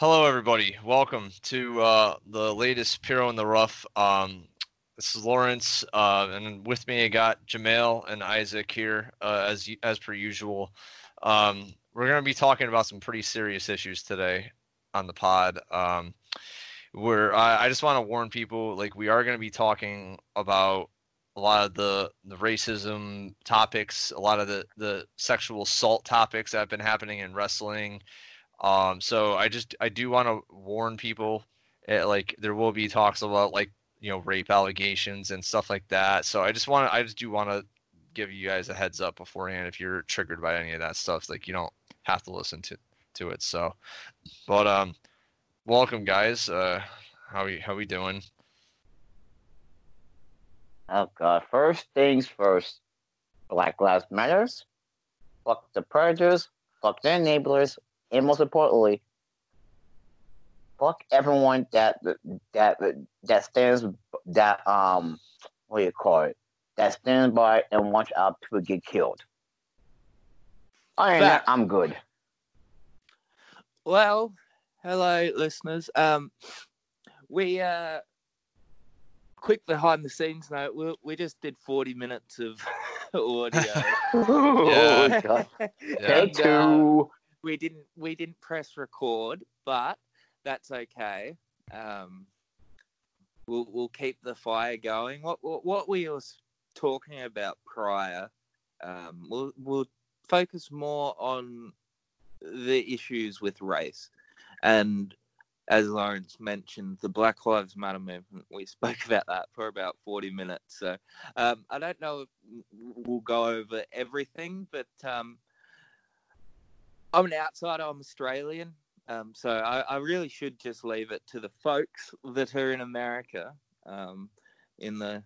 Hello, everybody. Welcome to uh, the latest Puro in the Rough. Um, this is Lawrence, uh, and with me I got Jahmale and Izzac here, uh, as as per usual. Um, we're going to be talking about some pretty serious issues today on the pod. Um, where I, I just want to warn people, like we are going to be talking about a lot of the the racism topics, a lot of the the sexual assault topics that have been happening in wrestling. Um, so I just I do want to warn people, eh, like there will be talks about like you know rape allegations and stuff like that. So I just want I just do want to give you guys a heads up beforehand if you're triggered by any of that stuff. Like you don't have to listen to to it. So, but um, welcome guys. Uh, how we how we doing? Oh god! First things first. Black Lives Matters. Fuck the predators. Fuck the enablers and most importantly, fuck everyone that that that stands that um what do you call it that stands by and watch out people get killed. Other than that, I'm good. Well, hello, listeners. Um, we uh, quick behind the scenes note. We we just did 40 minutes of audio. yeah. yeah. Take two we didn't we didn't press record, but that's okay. Um, we'll we'll keep the fire going. What what, what we were talking about prior, um, we'll we'll focus more on the issues with race, and as Lawrence mentioned, the Black Lives Matter movement. We spoke about that for about forty minutes. So um, I don't know if we'll go over everything, but um, I'm an outsider. I'm Australian, um, so I, I, really should just leave it to the folks that are in America, um, in the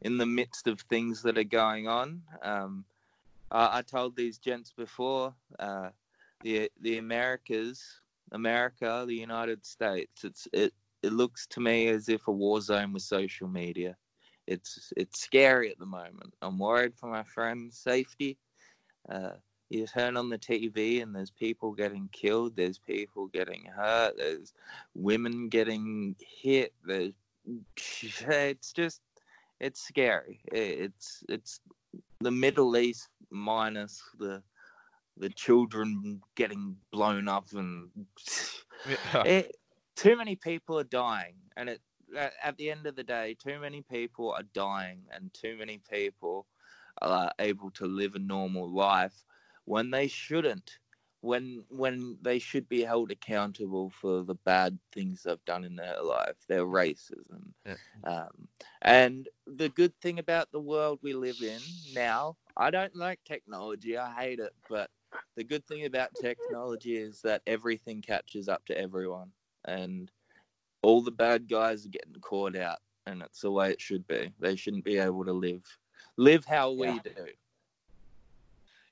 in the midst of things that are going on. Um, I, I, told these gents before uh, the the Americas, America, the United States. It's it it looks to me as if a war zone with social media. It's it's scary at the moment. I'm worried for my friends' safety. Uh, you turn on the TV and there's people getting killed, there's people getting hurt, there's women getting hit, there's it's just it's scary. It's it's the Middle East minus the the children getting blown up and yeah. it, too many people are dying and it at the end of the day too many people are dying and too many people are able to live a normal life when they shouldn't when when they should be held accountable for the bad things they've done in their life, their racism. Yeah. Um, and the good thing about the world we live in now, I don't like technology, I hate it, but the good thing about technology is that everything catches up to everyone, and all the bad guys are getting caught out, and it's the way it should be. They shouldn't be able to live live how we do.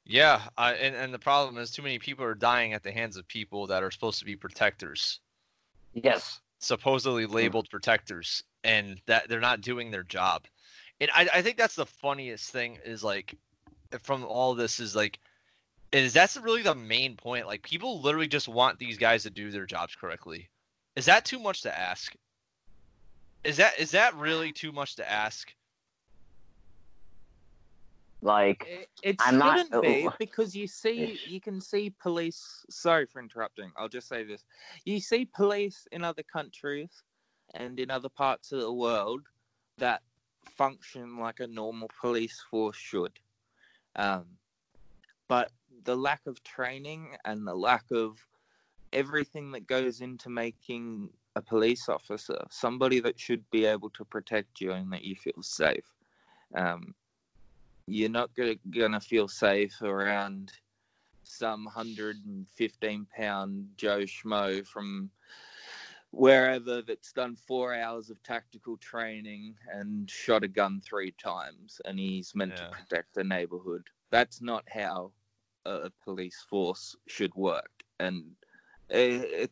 Yeah, uh, and and the problem is too many people are dying at the hands of people that are supposed to be protectors. Yes. Supposedly labeled protectors, and that they're not doing their job. And I, I think that's the funniest thing is like, from all this is like, is that's really the main point. Like people literally just want these guys to do their jobs correctly. Is that too much to ask? Is that is that really too much to ask? Like it, it I'm shouldn't not, be because you see you can see police. Sorry for interrupting. I'll just say this: you see police in other countries and in other parts of the world that function like a normal police force should, um, but the lack of training and the lack of everything that goes into making a police officer somebody that should be able to protect you and that you feel safe. Um, you're not going to feel safe around some 115 pound Joe Schmo from wherever that's done four hours of tactical training and shot a gun three times and he's meant yeah. to protect the neighborhood. That's not how a police force should work. And it, it,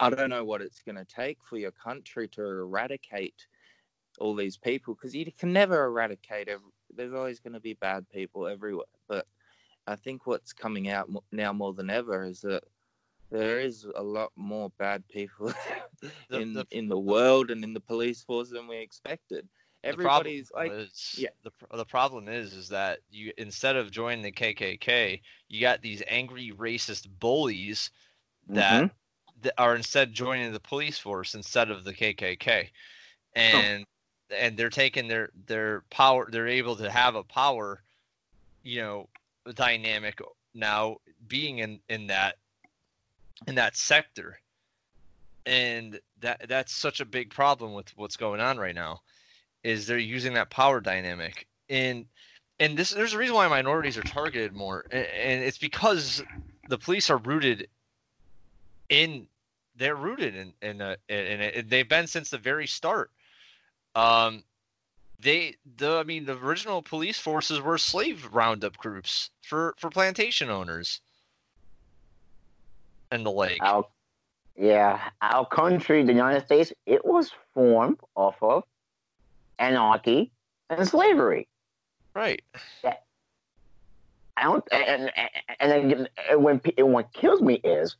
I don't know what it's going to take for your country to eradicate all these people because you can never eradicate every, there's always going to be bad people everywhere. But I think what's coming out now more than ever is that There is a lot more bad people in the- in the world and in the police force than we expected. The Everybody's like, is, yeah. The the problem is, is that you instead of joining the KKK, you got these angry racist bullies that Mhm. that are instead joining the police force instead of the KKK, and and they're taking their their power. They're able to have a power, you know, dynamic now being in in that in that sector, and that that's such a big problem with what's going on right now, is they're using that power dynamic and and this there's a reason why minorities are targeted more a- and it's because the police are rooted in they're rooted in in, a, in it. They've been since the very start. Um, they the I mean the original police forces were slave roundup groups for for plantation owners and the like. Our, yeah, our country, the United States, it was formed off of anarchy and slavery. Right. I don't, and and, and, then- when and what kills me is,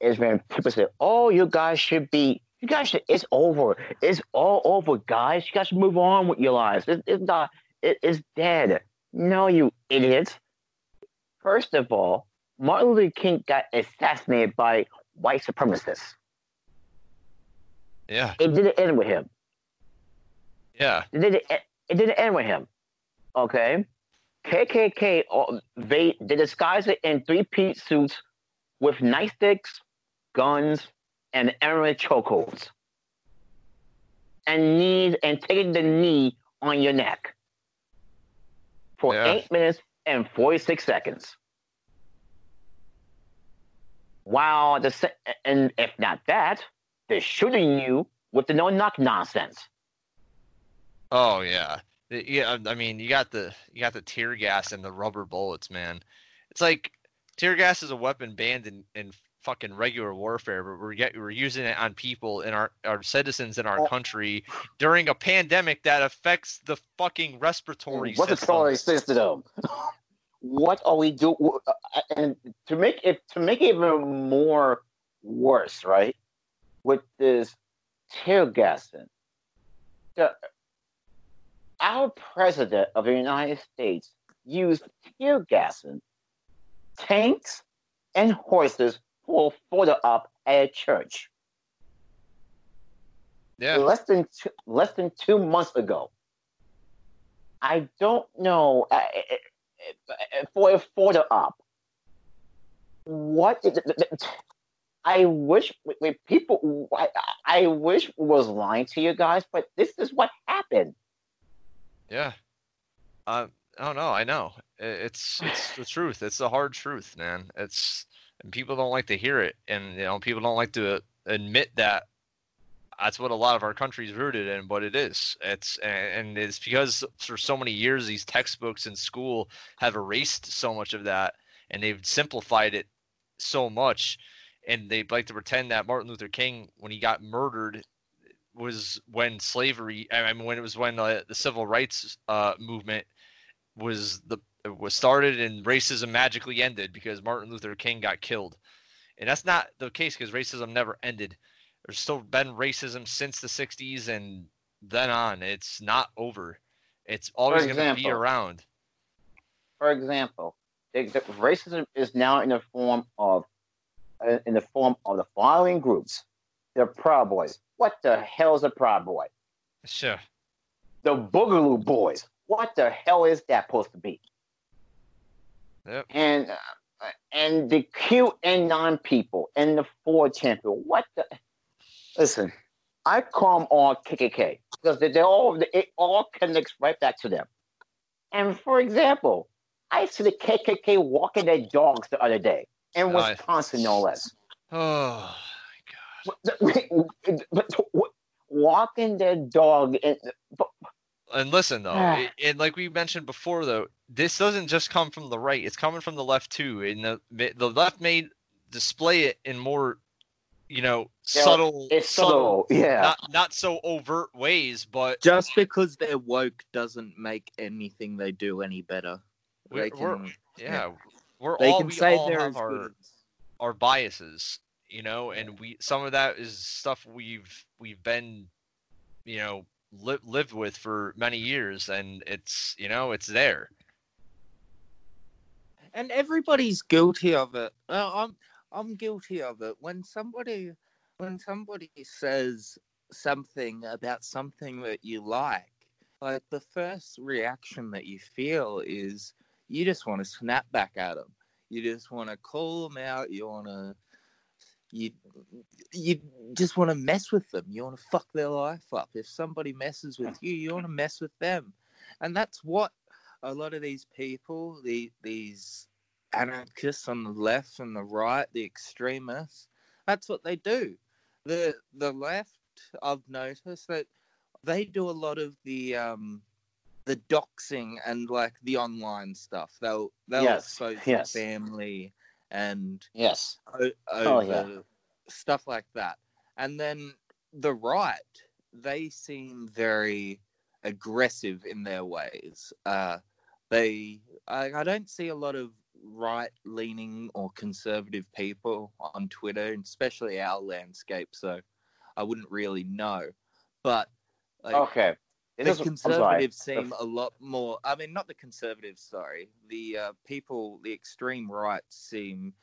is when people say, "Oh, you guys should be, you guys should, it's over, it's all over, guys. You guys should move on with your lives. It, it's not, it, it's dead." No, you idiots. First of all, Martin Luther King got assassinated by white supremacists. Yeah. It didn't end with him. Yeah. It didn't, it didn't end with him. Okay? KKK, uh, they, they disguise it in three-piece suits with nightsticks, guns, and errant chokeholds. And knees, and taking the knee on your neck for Yeah. eight minutes and 46 seconds. While the, se- and if not that, they're shooting you with the no-knock nonsense. Oh yeah, yeah. Um, I mean, you got the you got the tear gas and the rubber bullets, man. It's like tear gas is a weapon banned in, in fucking regular warfare, but we're we're using it on people in our our citizens in our Oh. country during a pandemic that affects the fucking respiratory What's the system. what are we doing? Uh, uh, and to make it to make it even more worse, right? With this tear gassing, the, our president of the United States used tear gassing tanks and horses for photo op at a church Yeah, less than two, less than two months ago. I don't know uh, uh, uh, for a photo op. What? is it- I wish people. I, I wish was lying to you guys, but this is what happened. yeah. Um, I don't know. I know. It's it's the truth. It's the hard truth, man. It's and people don't like to hear it, and you know people don't like to admit that that's what a lot of our country's rooted in, but it is. It's and it's because for so many years these textbooks in school have erased so much of that, and they've simplified it so much, and they like to pretend that Martin Luther King, when he got murdered, was when slavery. I mean, when it was when uh, the civil rights uh, movement was the was started and racism magically ended because Martin Luther King got killed, and that's not the case because racism never ended there's still been racism since the 60s and then on. It's not over. It's always going to be around. For example, racism is now in the form of uh, in the form of the following groups: the Proud Boys. What the hell is a Proud Boy? Sure. the Boogaloo Boys. What the hell is that supposed to be? Yep. And uh, and the QAnon people and the 4chan people. What the? Listen, I call them all KKK because they, they all it all connects right back to them. And for example, I see the KKK walking their dogs the other day in Nice. Wisconsin, no less. Oh, my gosh. Walking their dog in, and listen though, Ah. it, and like we mentioned before though, this doesn't just come from the right. It's coming from the left too. And the the left may display it in more, you know, Yeah, subtle, it's subtle, yeah. not not so overt ways, but just because they're woke doesn't make anything they do any better. We're- They we're- can, yeah, we're they all can we say all have our good our biases you know, and we some of that is stuff we've we've been, you know, li- lived with for many years, and it's you know it's there. and everybody's guilty of it. I'm I'm guilty of it. When somebody when somebody says something about something that you like, like the first reaction that you feel is you just want to snap back at them. You just want to call them out. You want to you you just want to mess with them. You want to fuck their life up. If somebody messes with you, you want to mess with them, and that's what a lot of these people, the these anarchists on the left and the right, the extremists, that's what they do. The the left, I've noticed that they do a lot of the um the doxing and like the online stuff. They'll they'll Yes, expose yes. family and Yes. o- Oh, yeah. stuff like that. And then the right, they seem very aggressive in their ways. Uh, they, I, I don't see a lot of right leaning or conservative people on Twitter, especially our landscape. So I wouldn't really know. But like, Okay. This the is- I'm sorry. conservatives seem a lot more. I mean, not the conservatives. Sorry, the uh, people, the extreme right seem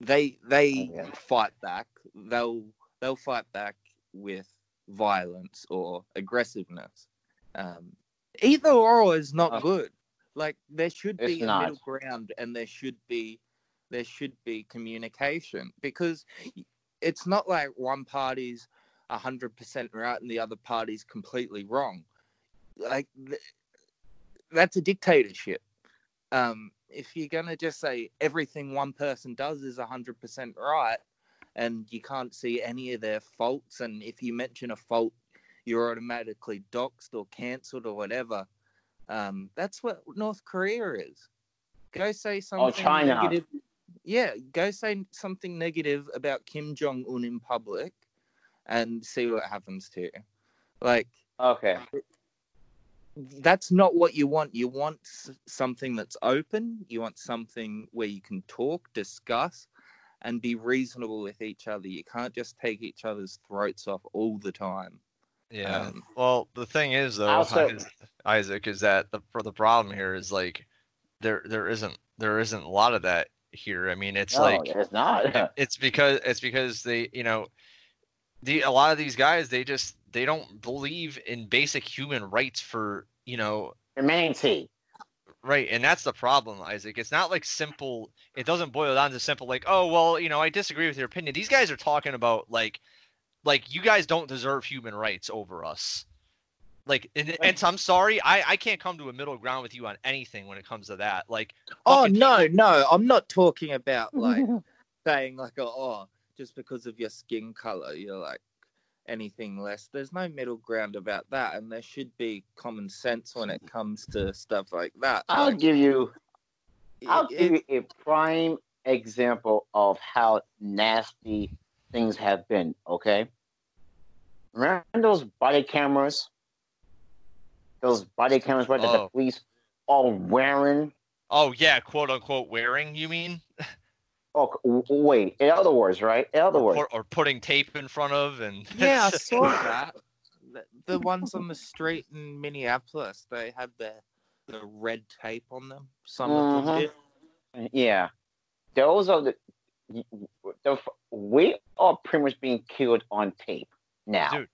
they they Oh, yeah. fight back. They'll they'll fight back with violence or aggressiveness. Um, either or is not Uh, good. Like there should be a not. middle ground, and there should be there should be communication because it's not like one party's hundred percent right and the other party's completely wrong. Like th- that's a dictatorship. Um, if you're gonna just say everything one person does is hundred percent right, and you can't see any of their faults, and if you mention a fault, you're automatically doxxed or cancelled or whatever. Um, that's what North Korea is. Go say something Oh, China. negative. Yeah, go say something negative about Kim Jong Un in public, and see what happens to you. Like Okay. That's not what you want. You want something that's open. You want something where you can talk, discuss, and be reasonable with each other. You can't just take each other's throats off all the time. Yeah. Um, well, the thing is though, Also- Izzac, is that the for the problem here is like there there isn't there isn't a lot of that here. I mean, it's no, like it's not. it's because it's because they you know the a lot of these guys they just they don't believe in basic human rights for you know Humanity. right and that's the problem Izzac. It's not like simple it doesn't boil down to simple like oh well you know i disagree with your opinion. These guys are talking about like like you guys don't deserve human rights over us. Like and, and i'm sorry i i can't come to a middle ground with you on anything when it comes to that like Oh fucking no, no, I'm not talking about like saying like oh, oh just because of your skin color you're like anything less. There's no middle ground about that, and there should be common sense when it comes to stuff like that. I'll Like, give you I'll it- give you a prime example of how nasty things have been, okay? Remember those body cameras? Those body cameras where the Oh. police are wearing? oh yeah quote unquote wearing you mean Oh, wait. In other words, right? In other or, words, put- or putting tape in front of and Yeah, I saw that. The, the ones on the street in Minneapolis, they had the the red tape on them. Some of them Mhm. did. yeah. Those are the, the. We are pretty much being killed on tape now. Dude,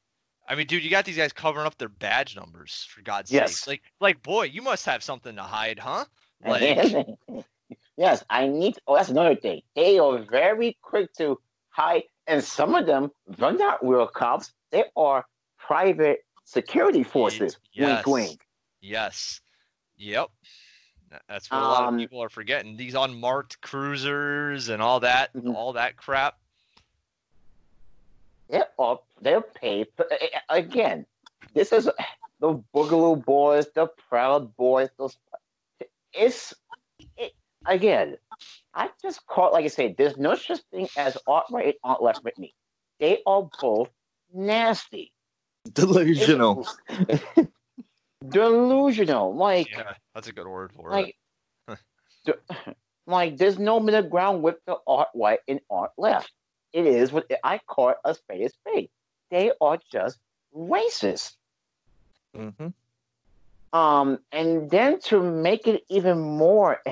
I mean, dude, you got these guys covering up their badge numbers for God's Yes. sake. Like, like, boy, you must have something to hide, huh? Like, yes, I need. Oh, that's another thing. They are very quick to hide, and some of them, they're not real cops. They are private security forces. yes. Wink, wink. yes, yep. That's what a lot of Um, people are forgetting. These unmarked cruisers and all that, Mhm. all that crap. They are. all, They're paid for- a- a- again. This is the Boogaloo Boys, the Proud Boys. Those. It's it, again. I just call it like I say. There's no such thing as alt right and alt left with me. They are both nasty. Delusional. delusional. Like, Yeah, that's a good word for it. like, like, there's no middle ground with the alt right and alt left. it is what I call it a spade a spade. They are just racist. Mm-hmm. Um, and then to make it even more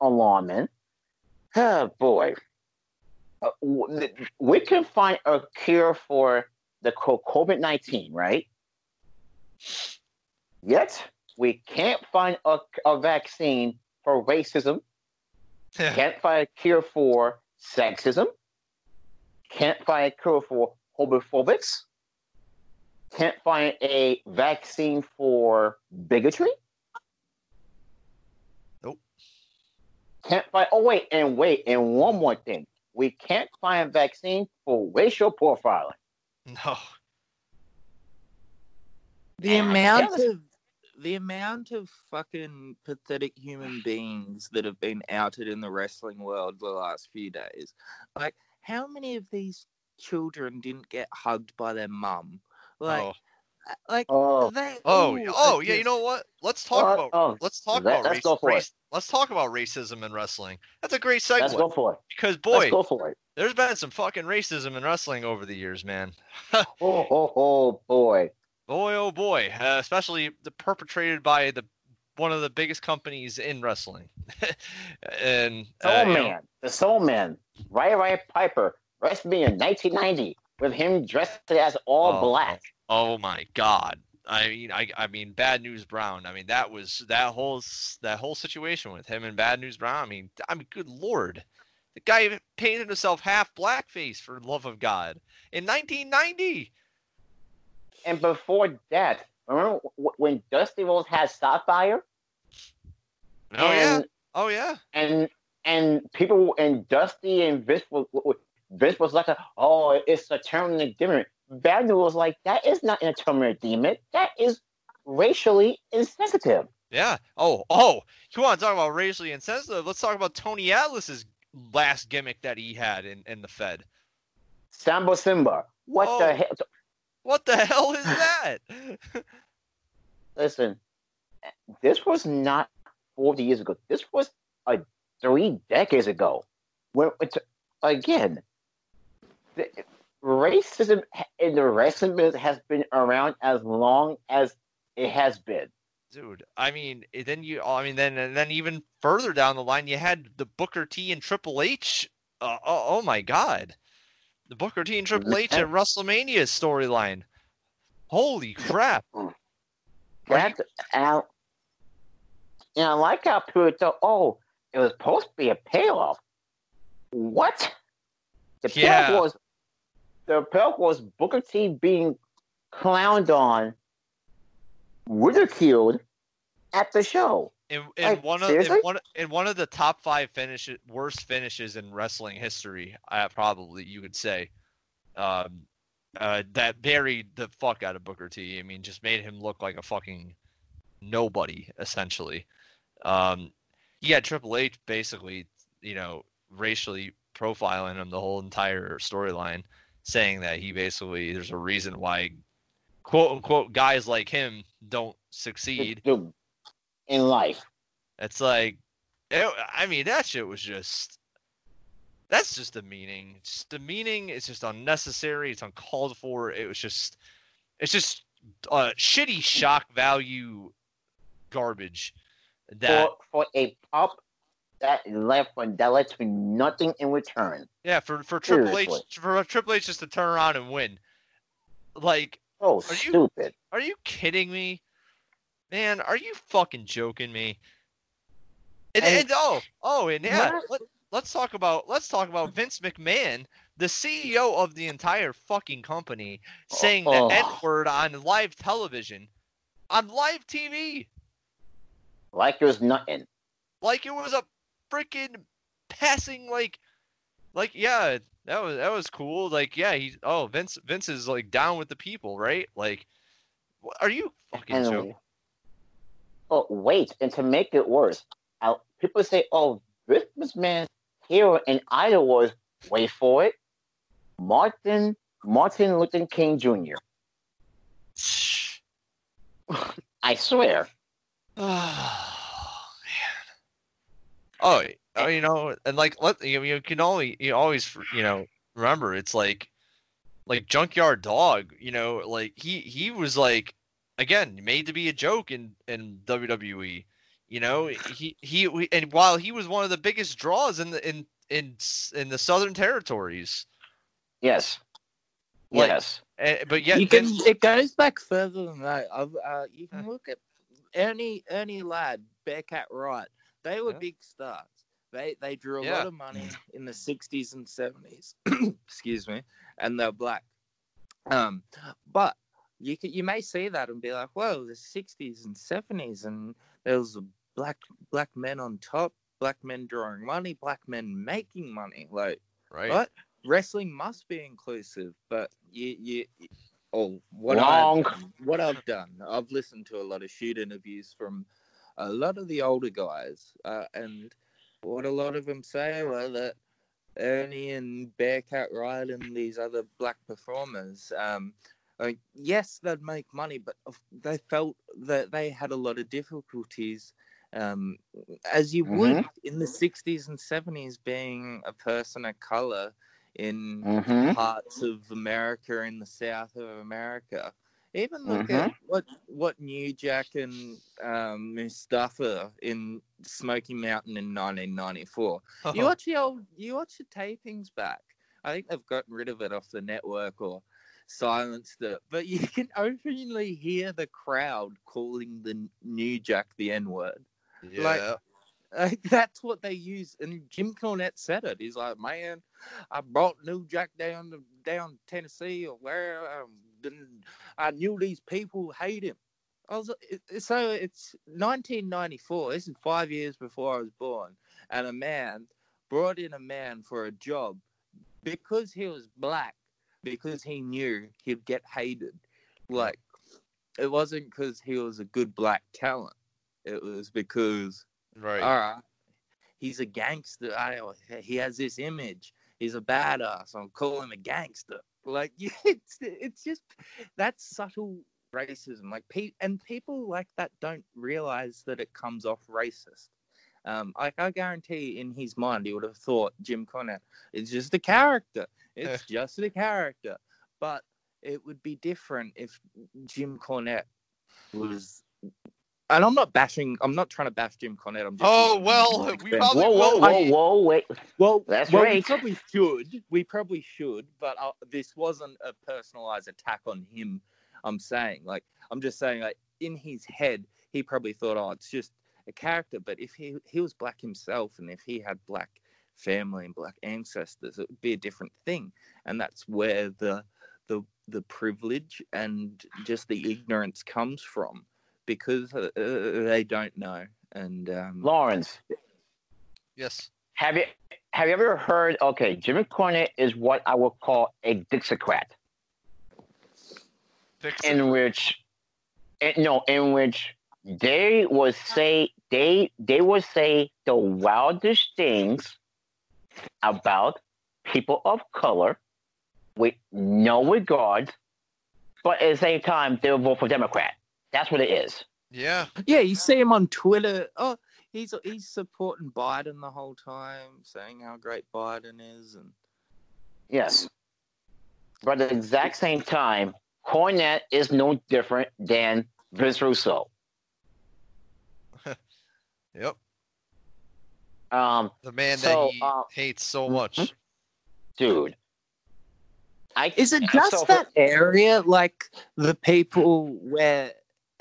alarming, oh boy, uh, we can find a cure for the COVID nineteen, right? Yet we can't find a, a vaccine for racism. Can't find a cure for sexism. Can't find a cure for homophobics. Can't find a vaccine for bigotry. Nope. Can't find. Oh wait, and wait, and one more thing. We can't find a vaccine for racial profiling. No. The And amount of the amount of fucking pathetic human beings that have been outed in the wrestling world the last few days. Like, how many of these children didn't get hugged by their mum? Like, oh. uh, like Oh, they. Oh, all oh, are yeah. You know what? Let's talk uh, about oh, let's talk Let- about let's race, go for it. race- Let's talk about racism in wrestling. That's a great segue let's go for it. because Let's boy, go for it. there's been some fucking racism in wrestling over the years, man. Oh, oh, oh boy. Boy, oh boy, uh, especially the perpetrated by the one of the biggest companies in wrestling. and uh, Soul you know, Man, the Soul Man, Ray Ray Piper, WrestleMania in 1990, with him dressed as all Oh, black. Oh my god. I mean, I, I mean, Bad News Brown. I mean, that was that whole that whole situation with him and Bad News Brown. I mean, I mean, good lord, the guy painted himself half blackface for love of God in 1990. And before that, remember when Dusty Rhodes had Sapphire? Oh yeah, oh yeah. And and people and Dusty and Vince was, Vince was like, a, oh, it's a terminal demon. News was like, that is not a terminal demon. That is racially insensitive. Yeah. Oh, oh. You want to talk about racially insensitive? Let's talk about Tony Atlas's last gimmick that he had in, in the Fed. Saba Simba. What Oh. the hell? What the hell is that? listen, this was not 40 years ago. This was uh, three decades ago. It's, again, the, racism in the wrestling business has been around as long as it has been. Dude, I mean, eh, then you, I mean, then and then even further down the line, you had the Booker T and Triple H. Uh, oh, oh my God, the Booker T and Triple H at WrestleMania storyline. Holy crap! That's out. And I like how people thought, oh, it was supposed to be a payoff. What? The Yeah. payoff was the payoff was Booker T being clowned on, ridiculed at the show. In, in Like, one of in one in one of the top five finishes, worst finishes in wrestling history, uh, probably you could say, um, uh, that buried the fuck out of Booker T. I mean, just made him look like a fucking nobody essentially. Um, had Triple H basically, you know, racially profiling him the whole entire storyline, saying that he basically there's a reason why, quote unquote, guys like him don't succeed. In life. It's like, it, I mean, that shit was just. That's just demeaning. It's just demeaning. It's just unnecessary. It's uncalled for. It was just, it's just uh, shitty shock value garbage. That For, for a pop that left when that led me nothing in return. yeah, for for Triple H for Triple H just to turn around and win. Like, Oh, Are you- stupid. are you kidding me, man? Are you fucking joking me? And, And- and oh, oh, and yeah, let, let's talk about let's talk about Vince McMahon, the CEO of the entire fucking company, oh, saying Oh. the N word on live television, on live TV, Like it was nothing. like it was a freaking passing like, like yeah, that was that was cool. Like yeah, he oh Vince Vince is like down with the people, right? Like, wh- are you fucking And, joking? oh, wait, and to make it worse, I, people say, oh, this McMahon's hero and idol was, wait for it, Martin Martin Luther King Jr. I swear. Oh. Oh, oh, you know, and like let you, you can only you always you know remember, it's like like Junkyard Dog. You know, like he he was like again made to be a joke in in WWE. You know, he he and while he was one of the biggest draws in the in in in the Southern Territories. Yes. Like, yes. eh, but yet you can. Vince- It goes back further than that. I've, uh, you can look at Ernie Ernie Ladd, Bearcat Wright. They were Yeah. big stars. They they drew a Yeah. lot of money in the '60s and '70s. Excuse me, and they're black. Um, but you can, you may see that and be like, "Whoa, the '60s and '70s, and there was black black men on top, black men drawing money, black men making money." Like right. what? Wrestling must be inclusive, but you, you, oh, what Wrong. I've, what I've done, I've listened to a lot of shoot interviews from a lot of the older guys, uh, and what a lot of them say were that Ernie and Bearcat Wright and these other black performers, um, like, yes, they'd make money, but they felt that they had a lot of difficulties, um, as you would in the 60s and 70s, being a person of color in Mm-hmm. parts of America in the South of America. Even look at what what New Jack and um, Mustafa in Smoky Mountain in 1994. You watch the old, you watch the tapings back. I think they've gotten rid of it off the network or silenced it, but you can openly hear the crowd calling the New Jack the N word. yeah. like- Like, that's what they use, and Jim Cornette said it. He's like, "Man, I brought New Jack down to down Tennessee or where, um, I uh, knew these people hate him." I was so it's 1994. This is five years before I was born, and a man brought in a man for a job because he was black, because he knew he'd get hated. Like, it wasn't because he was a good black talent. It was because right. all right. He's a gangster. I, he has this image. He's a badass. I'll call him a gangster. Like it's it's just that subtle racism. Like pe- and people like that don't realize that it comes off racist. Um, like I guarantee, in his mind, he would have thought Jim Cornette is just a character. It's just a character. But it would be different if Jim Cornette was. And I'm not bashing. I'm not trying to bash Jim Cornette. I'm just. Oh, well, him as an we example. probably Whoa, whoa, will- whoa, whoa, wait. Well, That's well, right. We probably should. We probably should, but uh, this wasn't a personalized attack on him. I'm saying, like, I'm just saying, like, in his head, he probably thought, oh, it's just a character. But if he he was black himself, and if he had black family and black ancestors, it would be a different thing. And that's where the the the privilege and just the ignorance comes from, because uh, uh, they don't know. And um, Lawrence, Yes. have you have you ever heard? Okay, Jimmy Cornette is what I would call a Dixiecrat, Fix it. in which, in, no, in which they would say they they would say the wildest things about people of color with no regard, but at the same time they'll vote for Democrat. That's what it is. Yeah. Yeah, you see him on Twitter. Oh, he's he's supporting Biden the whole time, saying how great Biden is, and Yes. But at the exact same time, Cornette is no different than Vince Russo. Yep. Um, The man So, that he uh, hates so much. dude. I is it just So- that area, like the people where,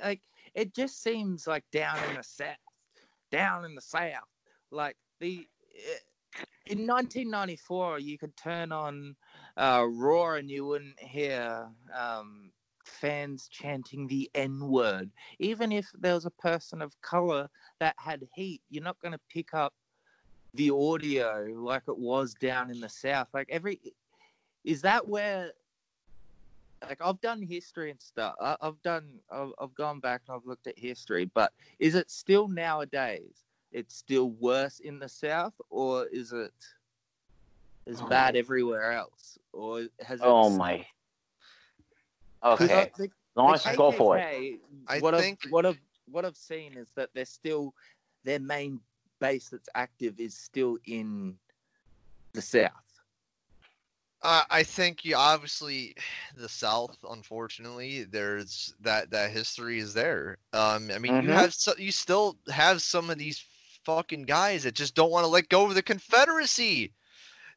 like, it just seems like down in the south, down in the south, like the. eh, In 1994, you could turn on uh, Raw and you wouldn't hear um, fans chanting the N word. Even if there was a person of color that had heat, you're not going to pick up the audio like it was down in the south. Like every, is that where? Like I've done history and stuff. I, I've done. I've, I've gone back and I've looked at history. But is it still nowadays? It's still worse in the south, or is it as oh. bad everywhere else, or has it? oh my. 'Cause I Okay. think Lawrence, the go for it. KKK, I think- I've, what I've what I've seen is that they're still their main base that's active is still in the south. Uh, I think you obviously the South. Unfortunately, there's that that history is there. Um, I mean, you Mhm. have so, you still have some of these fucking guys that just don't want to let go of the Confederacy.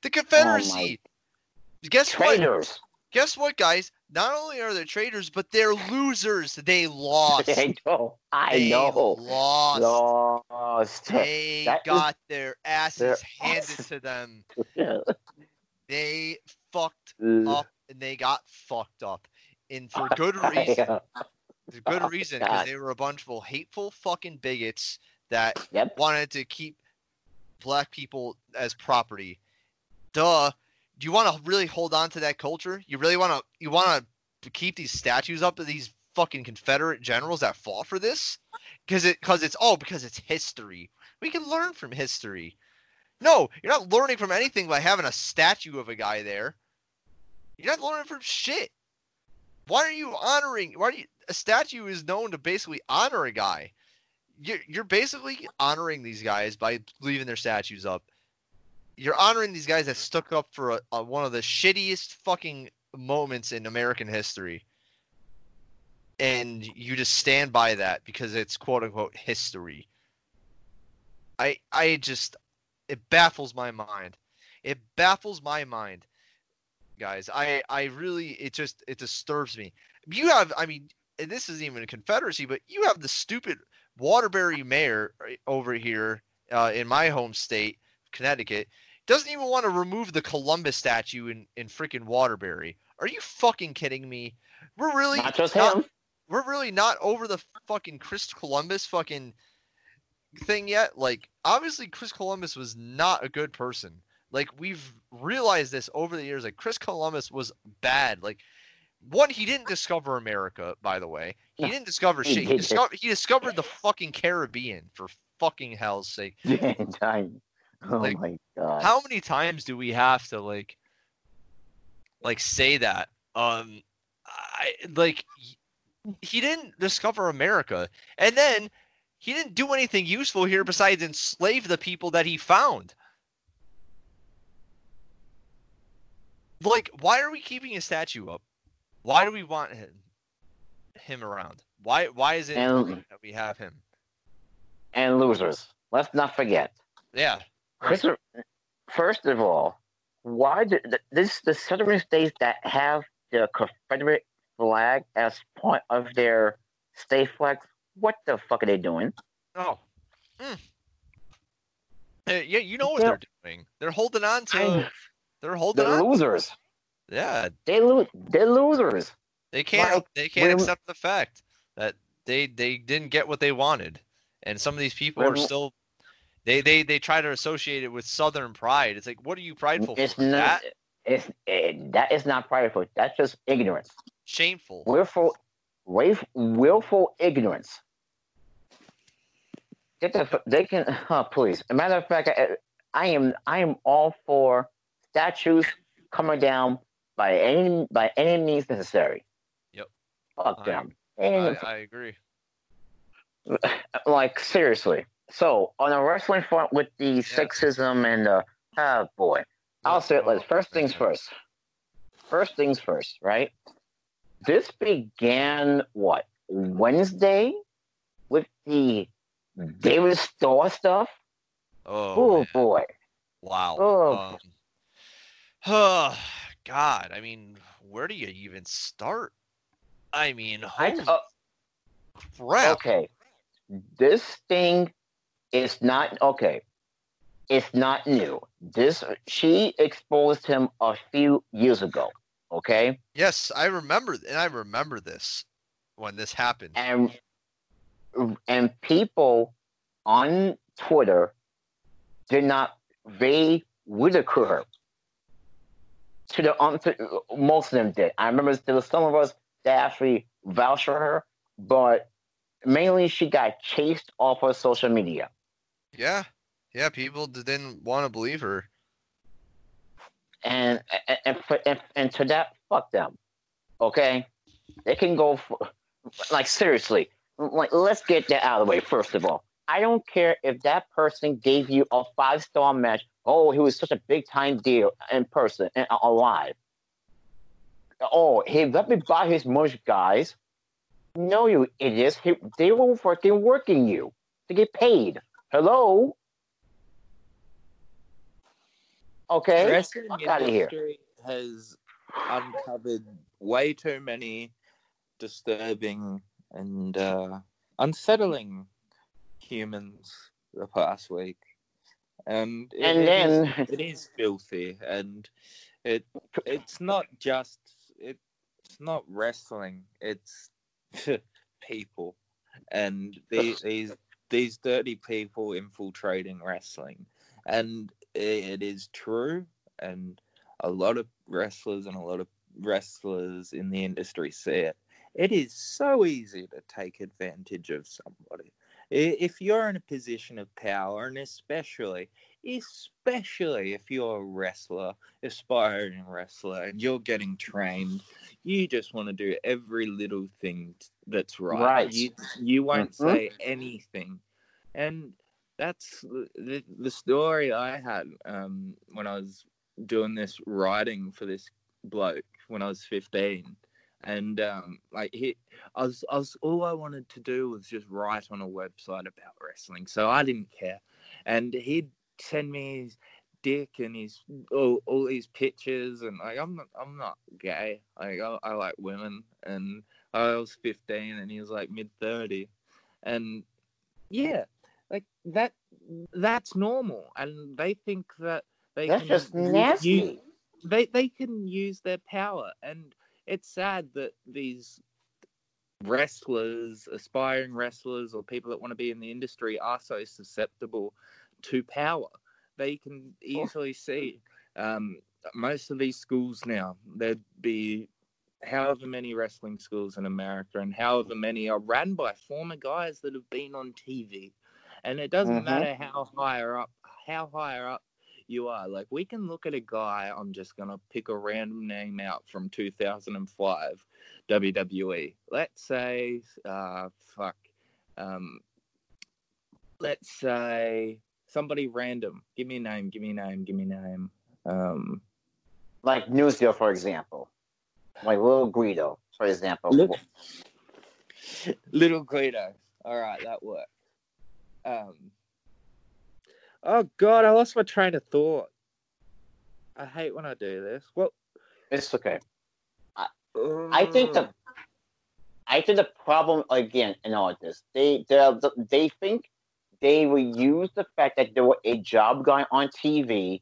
The Confederacy. Guess what? Guess what, guys? Not only are they traitors, but they're losers. They lost. I know. I They know. Lost. Lost. They That is- got their asses their handed asses. to them. They fucked Ugh. up and they got fucked up. And for good reason. For good Oh, reason, because they were a bunch of hateful fucking bigots that Yep. wanted to keep black people as property. Duh. Do you want to really hold on to that culture? You really want to you want to keep these statues up of these fucking Confederate generals that fought for this? Because it because it's oh because it's history. We can learn from history. No, you're not learning from anything by having a statue of a guy there. You're not learning from shit. Why are you honoring? Why are you? A statue is known to basically honor a guy. You're you're basically honoring these guys by leaving their statues up. You're honoring these guys that stuck up for a, a, one of the shittiest fucking moments in American history, and you just stand by that because it's quote unquote history. I I just it baffles my mind. It baffles my mind, guys. I I really it just it disturbs me. You have I mean, and this isn't even a Confederacy, but you have the stupid Waterbury mayor over here uh, in my home state, Connecticut, doesn't even want to remove the Columbus statue in in freaking Waterbury. Are you fucking kidding me? We're really Not just not- him. we're really not over the fucking Chris Columbus fucking thing yet. Like, obviously, Chris Columbus was not a good person. Like, we've realized this over the years. Like, Chris Columbus was bad. Like, one, he didn't discover America, by the way. He didn't discover he shit. He, discovered, he discovered the fucking Caribbean, for fucking hell's sake. I- oh Like, my god. How many times do we have to, like, like say that? Um, I like he didn't discover America, and then he didn't do anything useful here besides enslave the people that he found. Like, why are we keeping a statue up? Why do we want him him around? Why why is it And- that we have him? and losers. Let's not forget. Yeah, Christopher, first of all, why did th- this the southern states that have the Confederate flag as part of their state flags? What the fuck are they doing? Oh. Mm. Uh, yeah, you know what Yeah. they're doing. They're holding on to. I- They're holding They're on. losers. Yeah, They lose. They're losers. they can't. Like, they can't accept the fact that they they didn't get what they wanted, and some of these people are still. They they they try to associate it with Southern pride. It's like, what are you prideful It's for? not. That It's it, that is not prideful. That's just ignorance. shameful. Willful, willful ignorance. Get the they can. Oh, please. As a matter of fact, I, I am I am all for statues coming down by any by any means necessary. Yep. Fuck I- them. I, I agree. like seriously. So on a wrestling front with the sexism and uh, oh boy, I'll say it. Let's first things first. First things first, right? This began what Wednesday with the David restore stuff. Oh, Oh, boy, wow. Oh. Um, oh, God. I mean, where do you even start? I mean, I uh, crap. okay. This thing is not okay. It's not new. This she exposed him a few years ago. Okay. Yes, I remember, and I remember this when this happened. and and people on Twitter did not they ridicule her. To the um, to, most of them did. I remember there was some of us that actually vouched for her, but mainly she got chased off of social media. Yeah, yeah, people didn't want to believe her. and and and and to that, fuck them. Okay, they can go for, like seriously. Like let's get that out of the way first of all. I don't care if that person gave you a five star match Oh, he was such a big time deal in person and alive. Oh, he let me buy his merch, guys. No, you idiots. He, they were fucking working you to get paid. Hello? Okay? Wrestling Fuck outta here. has uncovered way too many disturbing and uh, unsettling humans the past week, and it- And then- it is filthy, and it it's not just it, it's not wrestling, it's people, and these these these dirty people infiltrating wrestling, and it is true, and a lot of wrestlers and a lot of wrestlers in the industry see it. It is so easy to take advantage of somebody. If you're in a position of power, and especially, especially if you're a wrestler, aspiring wrestler, and you're getting trained, you just want to do every little thing that's right. Right. You, you won't Mhm. say anything. And that's the- the, the story I had um, when I was doing this writing for this bloke when I was 15. And um, like he, I was, I was, all I wanted to do was just write on a website about wrestling, so I didn't care. And he'd send me his dick and his all, all these pictures, and like I'm not, I'm not gay. Like I, I like women, and I was 15, and he was like mid 30, and yeah, like that, that's normal, and they think that they That's can just nasty. u- they they can use their power and it's sad that these wrestlers aspiring wrestlers or people that want to be in the industry are so susceptible to power. They can easily see um, most of these schools now there'd be however many wrestling schools in america and however many are run by former guys that have been on tv and it doesn't Mhm. matter how higher up how higher up you are. Like we can look at a guy. I'm just gonna pick a random name out from 2005 WWE. Let's say, uh, fuck, um, let's say somebody random. Give me a name. Give me a name. Give me a name. Um, Like Newsdeal, for example. Like Little Guido, for example. Look- Little Guido. All right, that worked. Um. Oh God, I lost my train of thought. I hate when I do this. Well, It's okay. I think the I think the problem again in all this, they they they think they will use the fact that there were a job guy on TV.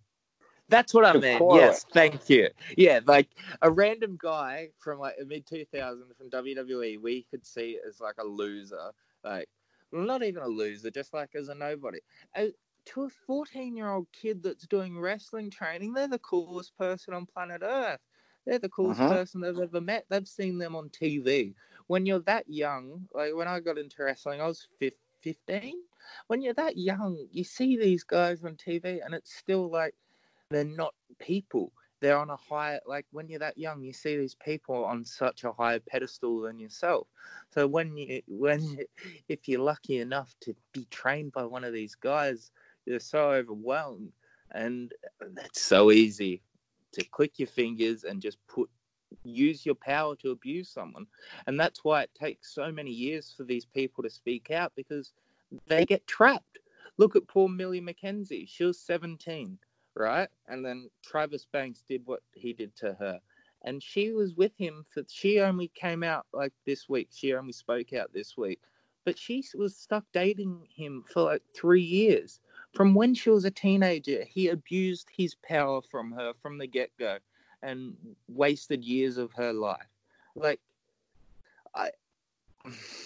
That's what I meant. Yes, thank you. Yeah, like a random guy from like mid 2000s from WWE, we could see as like a loser, like not even a loser, just like as a nobody. Uh, to a 14 year old kid that's doing wrestling training, they're the coolest person on planet Earth. They're the coolest Mhm. person they've ever met. They've seen them on TV. When you're that young, like when I got into wrestling, I was 15. When you're that young, you see these guys on TV, and it's still like they're not people. They're on a higher, like when you're that young, you see these people on such a higher pedestal than yourself. So when you, when, you- if you're lucky enough to be trained by one of these guys, you're so overwhelmed, and it's so easy to click your fingers and just put, use your power to abuse someone, and that's why it takes so many years for these people to speak out because they get trapped. Look at poor Millie McKenzie. She was 17 right? And then Travis Banks did what he did to her. And she was with him for, she only came out like this week. She only spoke out this week. But she was stuck dating him for like three years. From when she was a teenager, he abused his power from her from the get go and wasted years of her life. Like, I.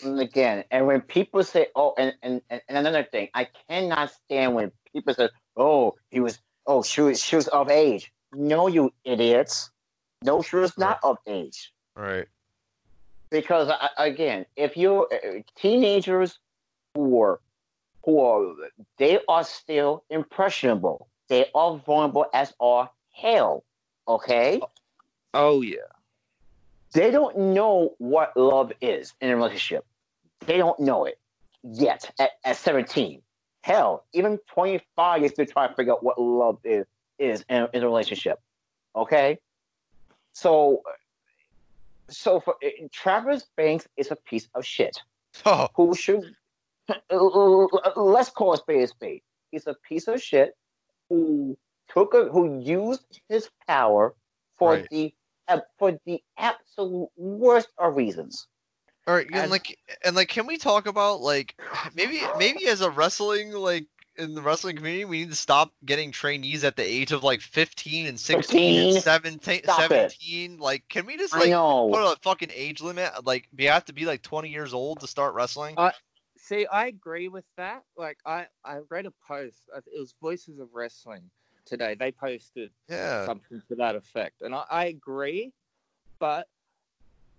And again, and when people say, "Oh," and, and and another thing, I cannot stand when people say, "Oh, he was, oh, she was, she was of age." No, you idiots. No, she was not of age. Right. Because again, if you're uh, teenagers who are, who are, they are still impressionable. They are vulnerable as all hell. Okay. Oh, yeah. they don't know what love is in a relationship. They don't know it yet at, at 17. Hell, even 25 years to try to figure out what love is is in, in a relationship. Okay, so so for eh, Travis Banks is a piece of shit Oh, who should let's call a spade a spade. He's a piece of shit who took a who used his power for Right. the uh, for the absolute worst of reasons. all right. And And- like, and like, can we talk about like maybe maybe as a wrestling like in the wrestling community, we need to stop getting trainees at the age of like 15 and 16 and 15? 17, it. 17. Like, can we just like put a fucking age limit? Like, you have to be like 20 years old to start wrestling. Uh, See, I agree with that. Like, I I read a post. Uh, it was Voices of Wrestling today. They posted yeah. something to that effect, and I, I agree. But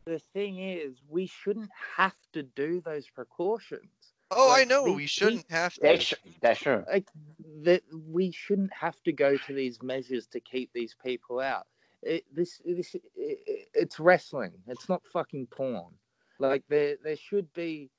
the thing is, we shouldn't have to do those precautions. Oh, I know. these We shouldn't have to. That's, that's true. Like that, we shouldn't have to go to these measures to keep these people out. It, this this it, it's wrestling. It's not fucking porn. Like there there should be.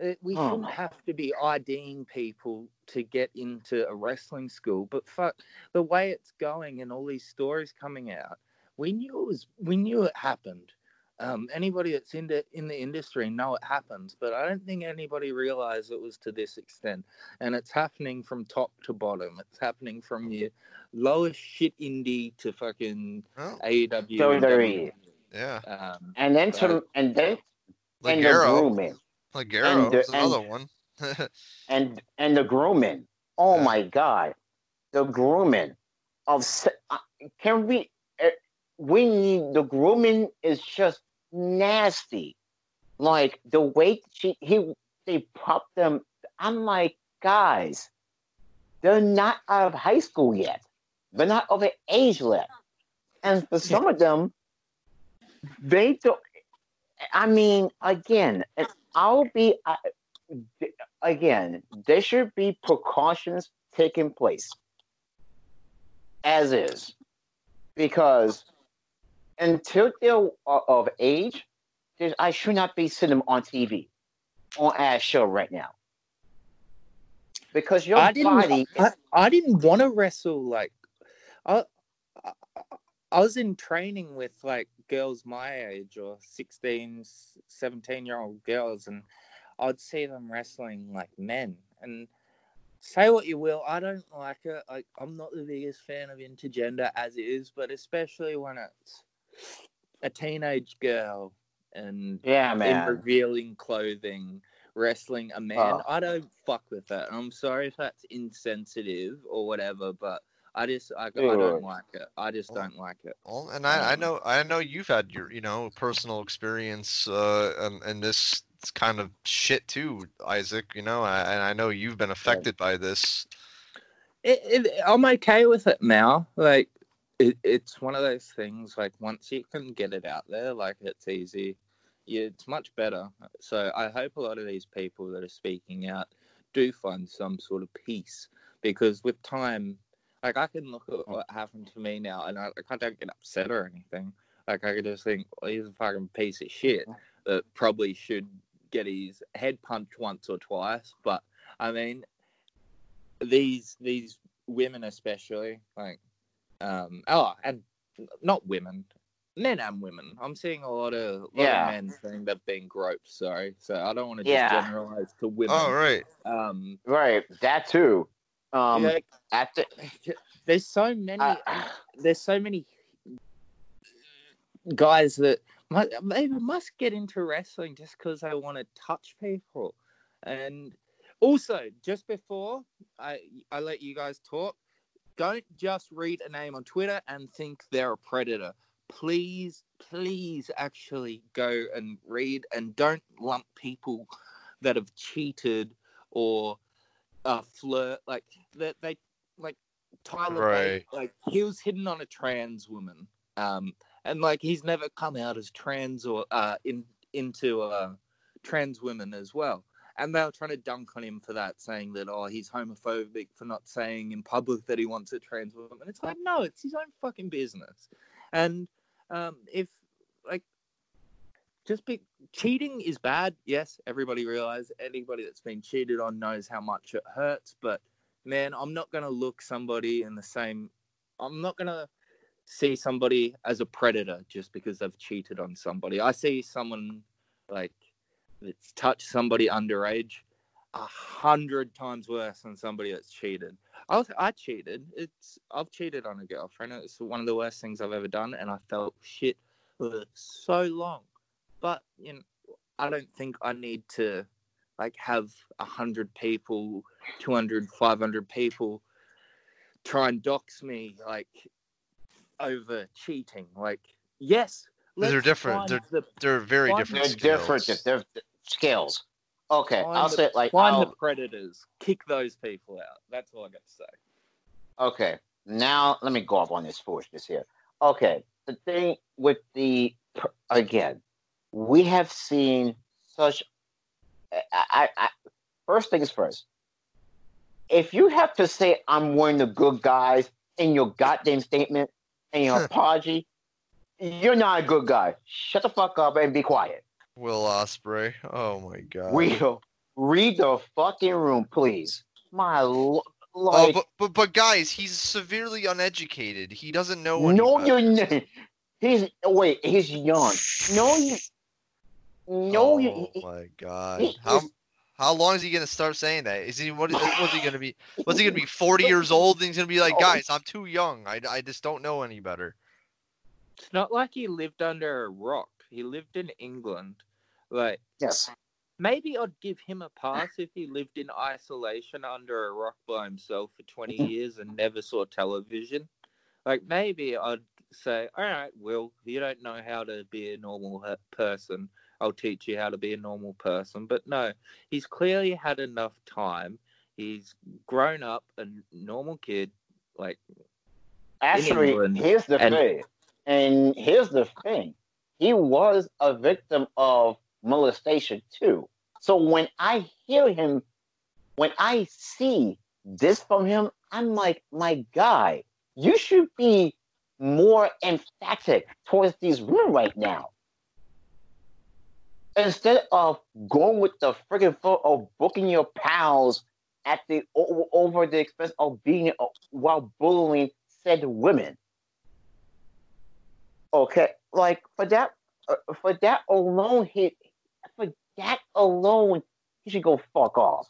Uh, We Oh shouldn't have to be IDing people to get into a wrestling school. But fuck, the way it's going and all these stories coming out, we knew it was. We knew it happened. Um, anybody that's in the in the industry know it happens, but I don't think anybody realized it was to this extent. And it's happening from top to bottom. It's happening from your lowest shit indie to fucking Oh, AEW. WWE. yeah. Um, And then to and then and the Ligero. grooming Ligero and the- is another and- one. and and the grooming. Oh Yeah. my god, the grooming of uh, can we? Uh, we need the grooming is just nasty. Like the way she he they pop them. I'm like, guys, they're not out of high school yet. They're not of an age yet, and for some of them, they don't. I mean, again, and I'll be. I, again, there should be precautions taking place as is, because until they're of age, I should not be seeing them on TV, on our show right now, because your I didn't. body. I, I didn't want to wrestle. Like, I, I was in training with like girls my age or 16, 17 year old girls, and I'd see them wrestling like men. And say what you will, I don't like it. Like, I'm not the biggest fan of intergender as it is, but especially when it's a teenage girl and yeah, man. in revealing clothing, wrestling a man. Oh. I don't fuck with that. I'm sorry if that's insensitive or whatever, but I just I, I don't like it. I just don't like it. Well, and I, I know I know you've had your you know personal experience uh and, and this kind of shit too, Izzac. You know, I, and I know you've been affected by this. It, it, I'm okay with it now. Like it, it's one of those things. Like once you can get it out there, like it's easy. Yeah, it's much better. So I hope a lot of these people that are speaking out do find some sort of peace because with time, like I can look at what happened to me now, and I, like, I don't get upset or anything. Like I could just think, well, he's a fucking piece of shit that probably should get his head punched once or twice. But I mean, these these women especially, like, um, oh, and not women, men and women. I'm seeing a lot of, lot Yeah. of men saying they've been groped. Sorry, so I don't want to just Yeah. generalize to women. Oh right. Um, Right, that too. Um, after there's so many. uh, there's so many guys that mu- they must get into wrestling just because they want to touch people. And also, just before I I let you guys talk, don't just read a name on Twitter and think they're a predator. Please, please, actually go and read and don't lump people that have cheated or uh, flirt like that. They like Tyler Bate, Right. like he was hitting on a trans woman, um, and like he's never come out as trans or uh, in into uh, trans women as well. And they were trying to dunk on him for that, saying that oh he's homophobic for not saying in public that he wants a trans woman. And It's like no, it's his own fucking business. And um, if like just be cheating is bad. Yes, everybody realize anybody that's been cheated on knows how much it hurts. But man, I'm not gonna look somebody in the same. I'm not gonna see somebody as a predator just because they've cheated on somebody. I see someone like that's touched somebody underage a hundred times worse than somebody that's cheated. I was, I cheated. It's I've cheated on a girlfriend. It's one of the worst things I've ever done, and I felt shit for so long. But you know, I don't think I need to like have a hundred people, 200, 500 people try and dox me like over cheating. Like, yes, They're let's different. find the They're very different. They're skills. different. They're they're skills. Okay, Find I'll the- say it like find I'll- the predators, kick those people out. That's all I got to say. Okay, now let me go up on this foolishness here. Okay, the thing with the again, we have seen such. I, I, I first things first. If you have to say I'm one of the good guys in your goddamn statement and your apology, you're not a good guy. Shut the fuck up and be quiet. Will Ospreay. Oh my god. Read, read the fucking room, please. My lo- Oh, but, but but guys, he's severely uneducated. He doesn't know. No, you're not. He's wait. He's young. No, you. No, oh you. my god. he How is- how long is he gonna start saying that? Is he what is what's he gonna be? What's he gonna be? Forty years old and he's gonna be like, guys, I'm too young. I, I just don't know any better. It's not like he lived under a rock. He lived in England. Like Yes. maybe I'd give him a pass if he lived in isolation under a rock by himself for 20 mm-hmm. years and never saw television. Like maybe I'd say, "All right, Will, you don't know how to be a normal person. I'll teach you how to be a normal person." But no, he's clearly had enough time. He's grown up a normal kid. Like Actually, England. here's the And- thing. And here's the thing. He was a victim of molestation too. So when I hear him, when I see this from him, I'm like, my guy, you should be more emphatic towards these women right now. Instead of going with the friggin' foot of booking your pals at the over the expense of being uh, while bullying said women. Okay, like for that, uh, for that alone, he for that alone, he should go fuck off.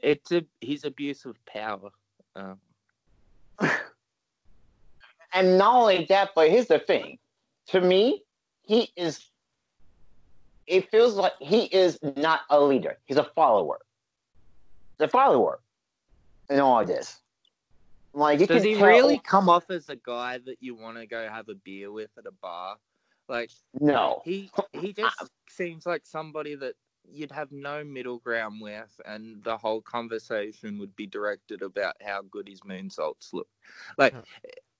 it's a his abuse of power. Um, And not only that, but here's the thing. To me, he is. It feels like he is not a leader. He's a follower. The follower in all of this. Like Does he tell- really come off as a guy that you want to go have a beer with at a bar? Like No. he he just seems like somebody that you'd have no middle ground with, and the whole conversation would be directed about how good his moonsaults look. Like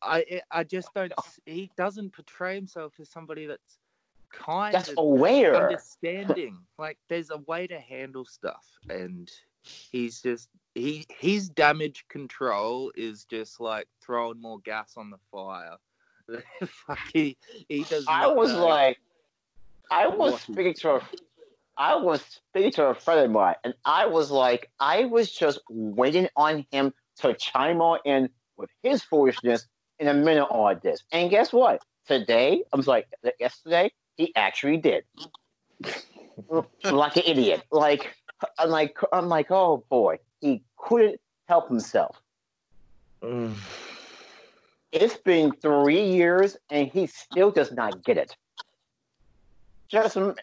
I I just don't. He doesn't portray himself as somebody that's kind That's of aware. understanding. Like there's a way to handle stuff, and he's just he his damage control is just like throwing more gas on the fire. Fuck, he he does. I was know. like, I was speaking to a, I was speaking to a friend of mine, and I was like, I was just waiting on him to chime on in with his foolishness in a minute all this. And guess what? Today, I was like, yesterday, he actually did. like an idiot. Like, I'm like, I'm like, oh boy, he couldn't help himself. It's been three years and he still does not get it. Just, and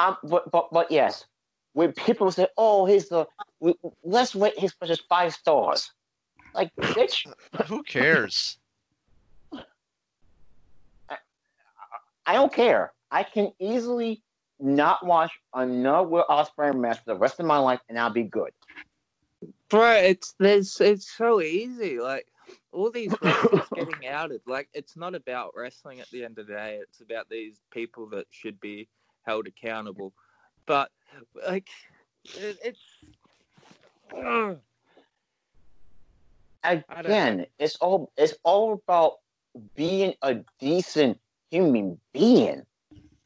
I'm, but, but, but yes, when people say, "Oh, he's the," we, let's rate his just five stars. Like, bitch, Who cares? I don't care. I can easily not watch another Will Ospreay match for the rest of my life, and I'll be good. Bro, it's there's it's so easy. Like all these wrestlers getting outed. Like it's not about wrestling at the end of the day. It's about these people that should be held accountable. But like it, it's. Again, it's all it's all about being a decent human being.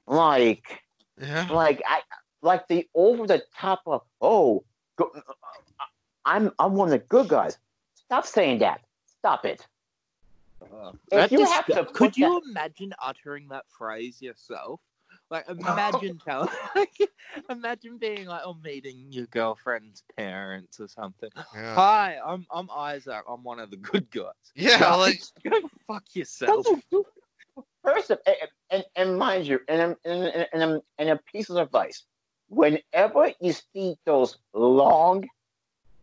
Like, Yeah. Like I like the over the top of oh, go, I'm I'm one of the good guys. Stop saying that. Stop it. Uh, If you have to could put you imagine uttering that phrase yourself? Like, imagine tell, like, imagine being like, oh, meeting your girlfriend's parents or something. Yeah. Hi, I'm I'm Izzac. I'm one of the good guys. Yeah, like Go fuck yourself. First, of, and, and, and mind you, and, and, and, and, a piece of advice: whenever you see those long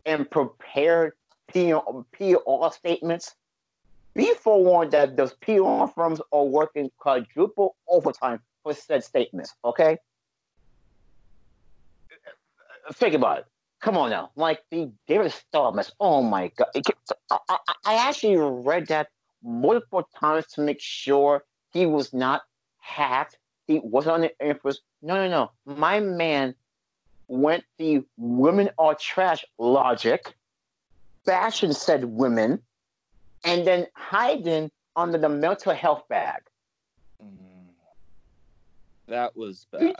and prepared PR, statements, be forewarned that those PR firms are working quadruple overtime for said statements. Okay, think about it. Come on now, like the David Starmus. Oh my god! I, I, I actually read that multiple times to make sure he was not hacked. He wasn't on the influence. No, no, no. My man went the women are trash logic, bashing said women, and then hiding under the mental health bag. Mm. That was bad.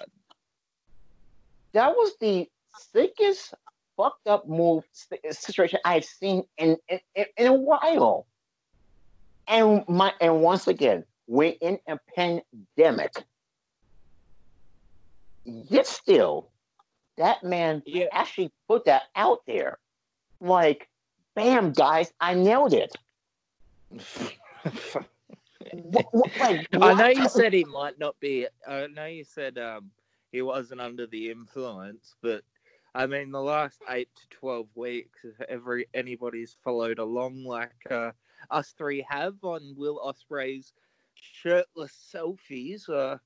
That was the sickest, fucked up move situation I've seen in, in, in, in a while. And my and once again, we're in a pandemic. Yet still, that man Yeah. actually put that out there. Like, bam, guys, I nailed it. What, what, like, I know you said he might not be. I know you said um, he wasn't under the influence, but I mean, the last eight to twelve weeks, if every anybody's followed along like uh, us three have on Will Ospreay's shirtless selfies, uh,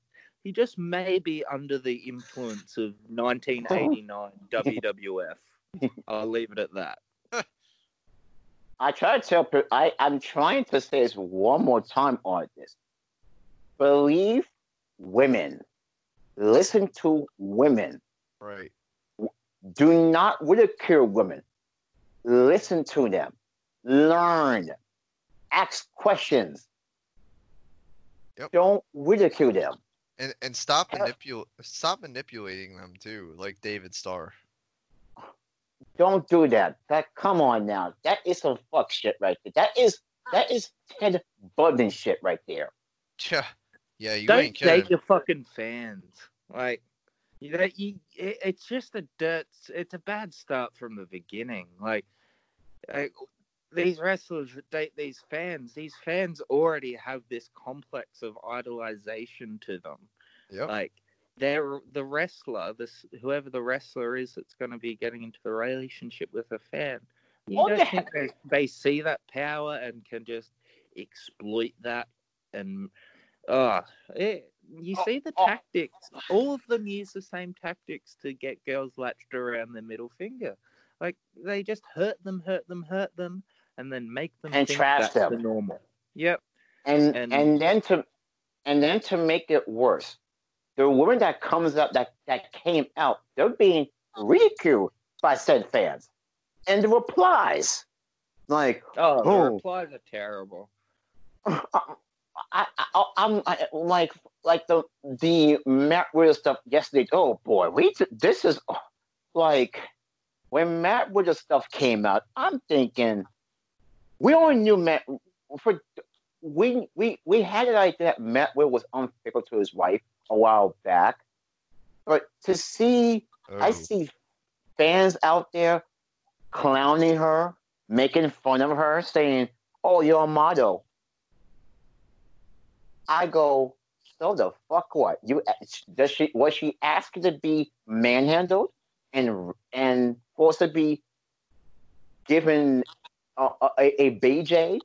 he just may be under the influence of 1989 WWF. I'll leave it at that. I try to tell I, I'm trying to say this one more time on this. Believe women. Listen to women. right. Do not ridicule women. Listen to them. Learn. Ask questions. Yep. Don't ridicule them. And and stop manipul stop manipulating them too, like David Starr. Don't do that. That come on now. That is some fuck shit right there. That is that is Ted Bundy shit right there. Yeah. Yeah, you Don't ain't kidding. your fucking fans. Like, you know, you, it, it's just a dirt. It's a bad start from the beginning. Like, like, these wrestlers that date these fans. These fans already have this complex of idolization to them. Yep. Like, they're the wrestler. This whoever the wrestler is that's going to be getting into the relationship with a fan. You What don't the think they, they see that power and can just exploit that and oh it, you Oh, see the oh. tactics all of them use the same tactics to get girls latched around their middle finger like they just hurt them hurt them hurt them and then make them And think trash that's them. the normal yep and And- and, then to and then to make it worse, the woman that comes up that that came out, they're being ridiculed by said fans, and the replies like, oh the Oh. replies are terrible uh, I, I, I I'm I, like like the the Matt Riddle stuff yesterday. Oh boy, we this is oh, like when Matt Riddle stuff came out. I'm thinking we only knew Matt for we we we had it like that Matt Riddle was unfaithful to his wife a while back, but to see I Oh, see fans out there clowning her, making fun of her, saying, "Oh, you're a model." I go, so the fuck what? You does she was she asked to be manhandled and and forced to be given a, a, a BJ?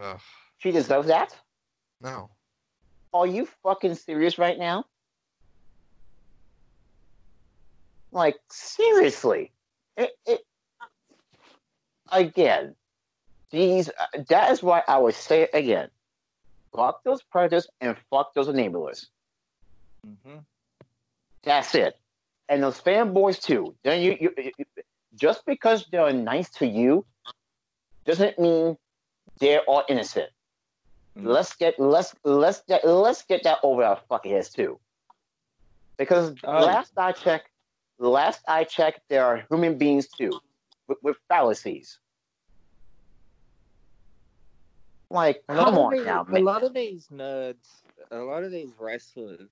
ugh, She deserves that? no. Are you fucking serious right now? Like seriously, it, it again. These uh, that is why I would say it again. Fuck those predators and fuck those enablers. hmm That's it. And those fanboys too. Then you, you, you just because they're nice to you doesn't mean they are all innocent. Mhm. Let's get let's let's get let's get that over our fucking heads too. Because Oh. last I checked, last I checked, there are human beings too, with, with fallacies. Like, come on these- now, A lot of these nerds, a lot of these wrestlers,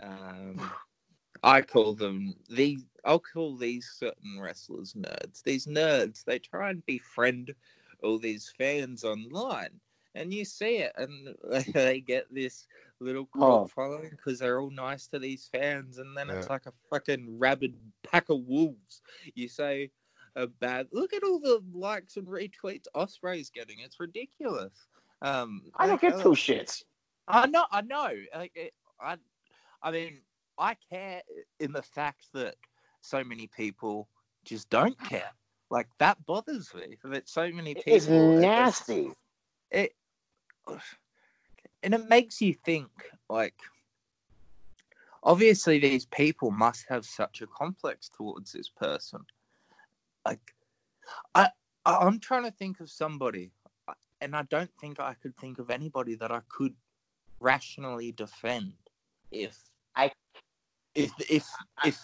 um, I call them these. I'll call these certain wrestlers nerds. These nerds, they try and befriend all these fans online, and you see it, and they get this little cult Oh. following because they're all nice to these fans, and then it's like a fucking rabid pack of wolves. You say a bad. Look at all the likes and retweets Ospreay's getting. It's ridiculous. Um, I don't like, get uh, two shits. I know, I know. Like, it, I, I mean, I care in the fact that so many people just don't care. Like that bothers me. That so many people. It's nasty. It, and it makes you think. Like, obviously, these people must have such a complex towards this person. Like, I, I I'm trying to think of somebody, and I don't think I could think of anybody that I could rationally defend if I- if if if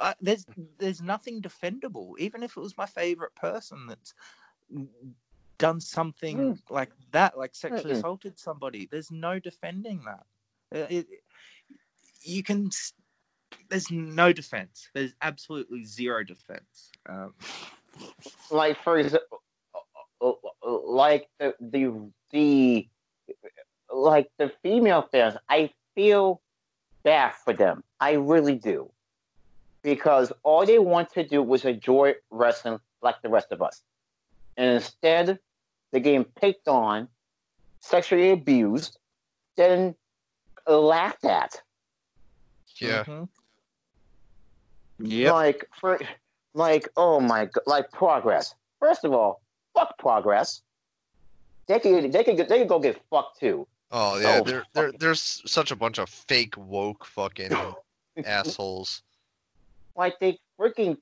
uh, there's there's nothing defendable even if it was my favorite person that's done something like that like sexually Mm-mm. assaulted somebody. There's no defending that. Uh, it, you can there's no defense. There's absolutely zero defense. Um, like for example, like the the the like the female fans, I feel bad for them. I really do, because all they want to do was enjoy wrestling like the rest of us, and instead they're getting picked on, sexually abused, then laughed at. Yeah. mhm. Yep. Like for like oh my god, like progress. First of all, fuck progress. They could they could they could go get fucked too. Oh yeah, Oh, there, there, there's such a bunch of fake woke fucking assholes. Like they freaking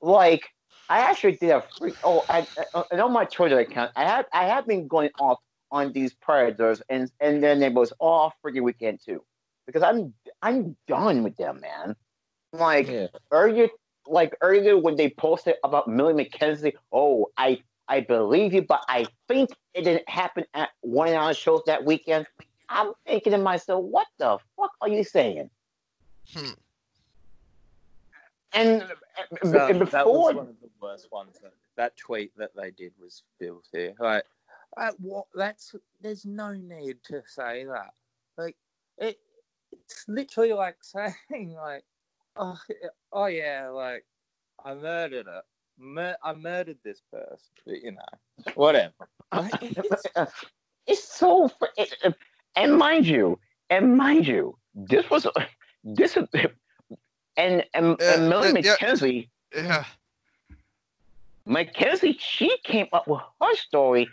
like I actually did a freak. Oh, I, I and on my Twitter account, I have I have been going off on these predators and and then their neighbors all freaking weekend too, because I'm I'm done with them, man. Like yeah. earlier, like earlier when they posted about Millie McKenzie, oh, I I believe you, but I think it didn't happen at one of our shows that weekend. I'm thinking to myself, what the fuck are you saying? Hmm. And uh, b- That, was one of the worst ones. That, that tweet that they did was filthy. Like, uh, what? That's there's no need to say that. Like, it, it's literally like saying like, oh, yeah- oh yeah, like I murdered it. Mur- I murdered this person. But, you know, whatever. It's- it's so, it, and mind you, and mind you, this was this is, and and, Yeah, and Millie yeah, yeah. McKenzie. Yeah. McKenzie, she came up with her story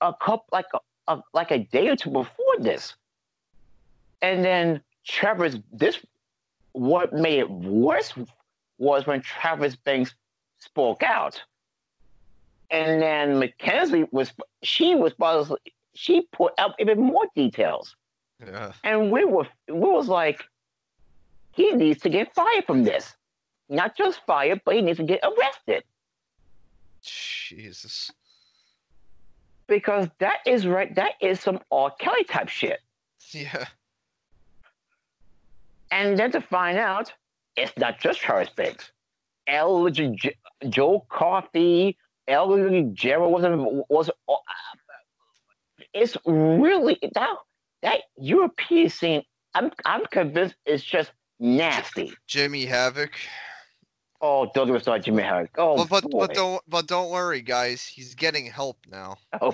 a couple like a, a like a day or two before this, and then Travis. This what made it worse was when Travis Banks spoke out, and then McKenzie was she was she put out even more details, Yeah. and we were we was like, he needs to get fired from this, not just fired, but he needs to get arrested. Jesus. because that is right. That is some R. Kelly type shit. Yeah. And then to find out, it's not just Charles Banks. L. J- Joe Coffey, L. Gerald was was. uh, It's really that that European scene. I'm I'm convinced it's just nasty. Jimmy Havoc. Oh, Douglas saw Jimmy Havoc. Oh, but but, but don't but don't worry, guys. He's getting help now. Oh,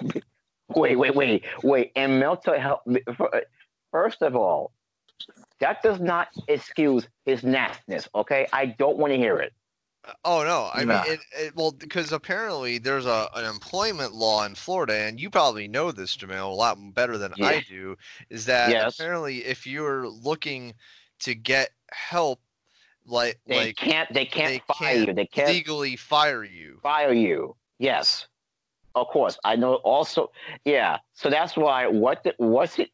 wait, wait, wait, wait. And mental health. First of all, that does not excuse his nastiness. Okay, I don't want to hear it. Uh, oh no, I Nah. mean, it, it, well, because apparently there's a an employment law in Florida, and you probably know this, Jahmale, a lot better than I do. Is that Yes. apparently if you're looking to get help, like They like can't. They can't they fire can't you. They can't legally fire you. fire you. Yes, of course. I know. Also, yeah. So that's why. What? The, what's it?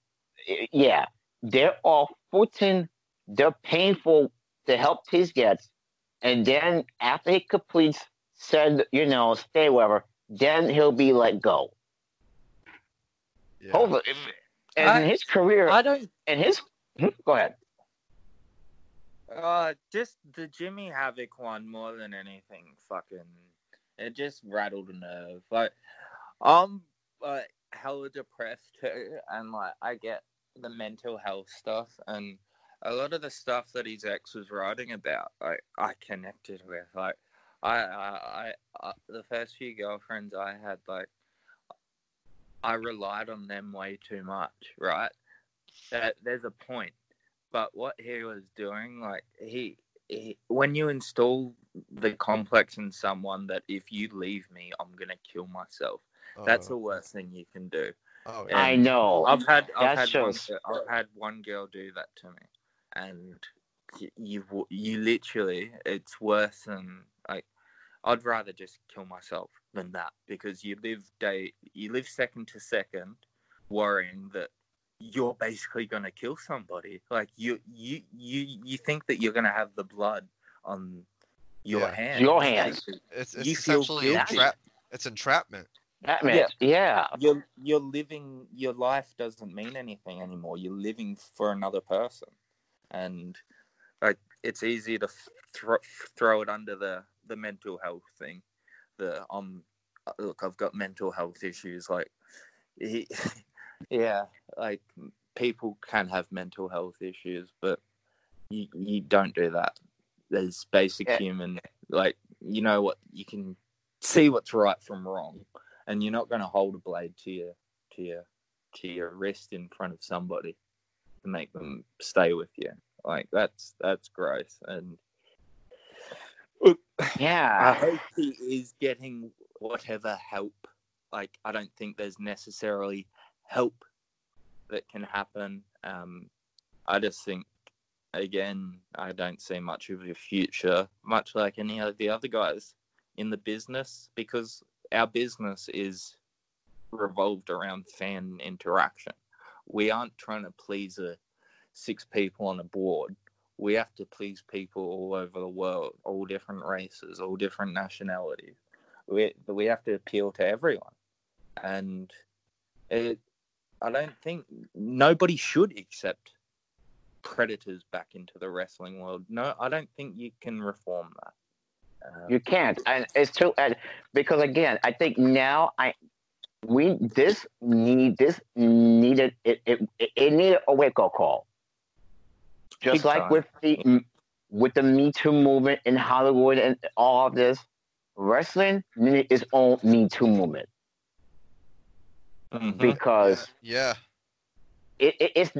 Yeah, they're 14 they're painful to help he gets, and then after he completes said, you know, stay wherever, then he'll be let go. Yeah. Hopefully, and I- in his career, I don't. and his, hmm, go ahead. Uh, just the Jimmy Havoc one more than anything. Fucking, it just rattled a nerve. Like, I'm like hella depressed too, and like I get the mental health stuff, and a lot of the stuff that his ex was writing about, like I connected with. Like, I, I, I, I the first few girlfriends I had, like, I relied on them way too much. Right? There's a point but what he was doing, like he, he, when you install the complex in someone that if you leave me, I'm gonna kill myself. That's the oh. worst thing you can do. oh, yeah. I know. I've had, I've That had, one, shows- gi- I've had one girl do that to me, and you, you literally, it's worse than like. I'd rather just kill myself than that because you live day, you live second to second, worrying that you're basically gonna kill somebody. Like you, you, you, you think that you're gonna have the blood on your Yeah. hands. Your hands. it's, it's you feel essentially guilty. entrap- it's entrapment. That man, yeah. You're you're living your life doesn't mean anything anymore. You're living for another person, and like it's easy to thro- throw it under the the mental health thing. The um, look, I've got mental health issues. Like, he, yeah, like people can have mental health issues, but you you don't do that. There's basic Yeah. human, like you know what you can see what's right from wrong, and you're not going to hold a blade to your to your to your wrist in front of somebody to make them stay with you. Like that's that's gross, and I Yeah. hope he is getting whatever help. Like, I don't think there's necessarily help that can happen. Um, I just think, again, I don't see much of a future, much like any of the other guys in the business, because our business is revolved around fan interaction. We aren't trying to please a six people on a board we have to please people all over the world, all different races, all different nationalities. We we have to appeal to everyone, and it. I don't think nobody should accept predators back into the wrestling world. No, I don't think you can reform that. Um, You can't, and it's too. And because again, I think now I we this need this needed it it, it needed a wake up call. Just like time. with the with the Me Too movement in Hollywood and all of this, wrestling needed its own Me Too movement mhm. because Yeah. it, it, it's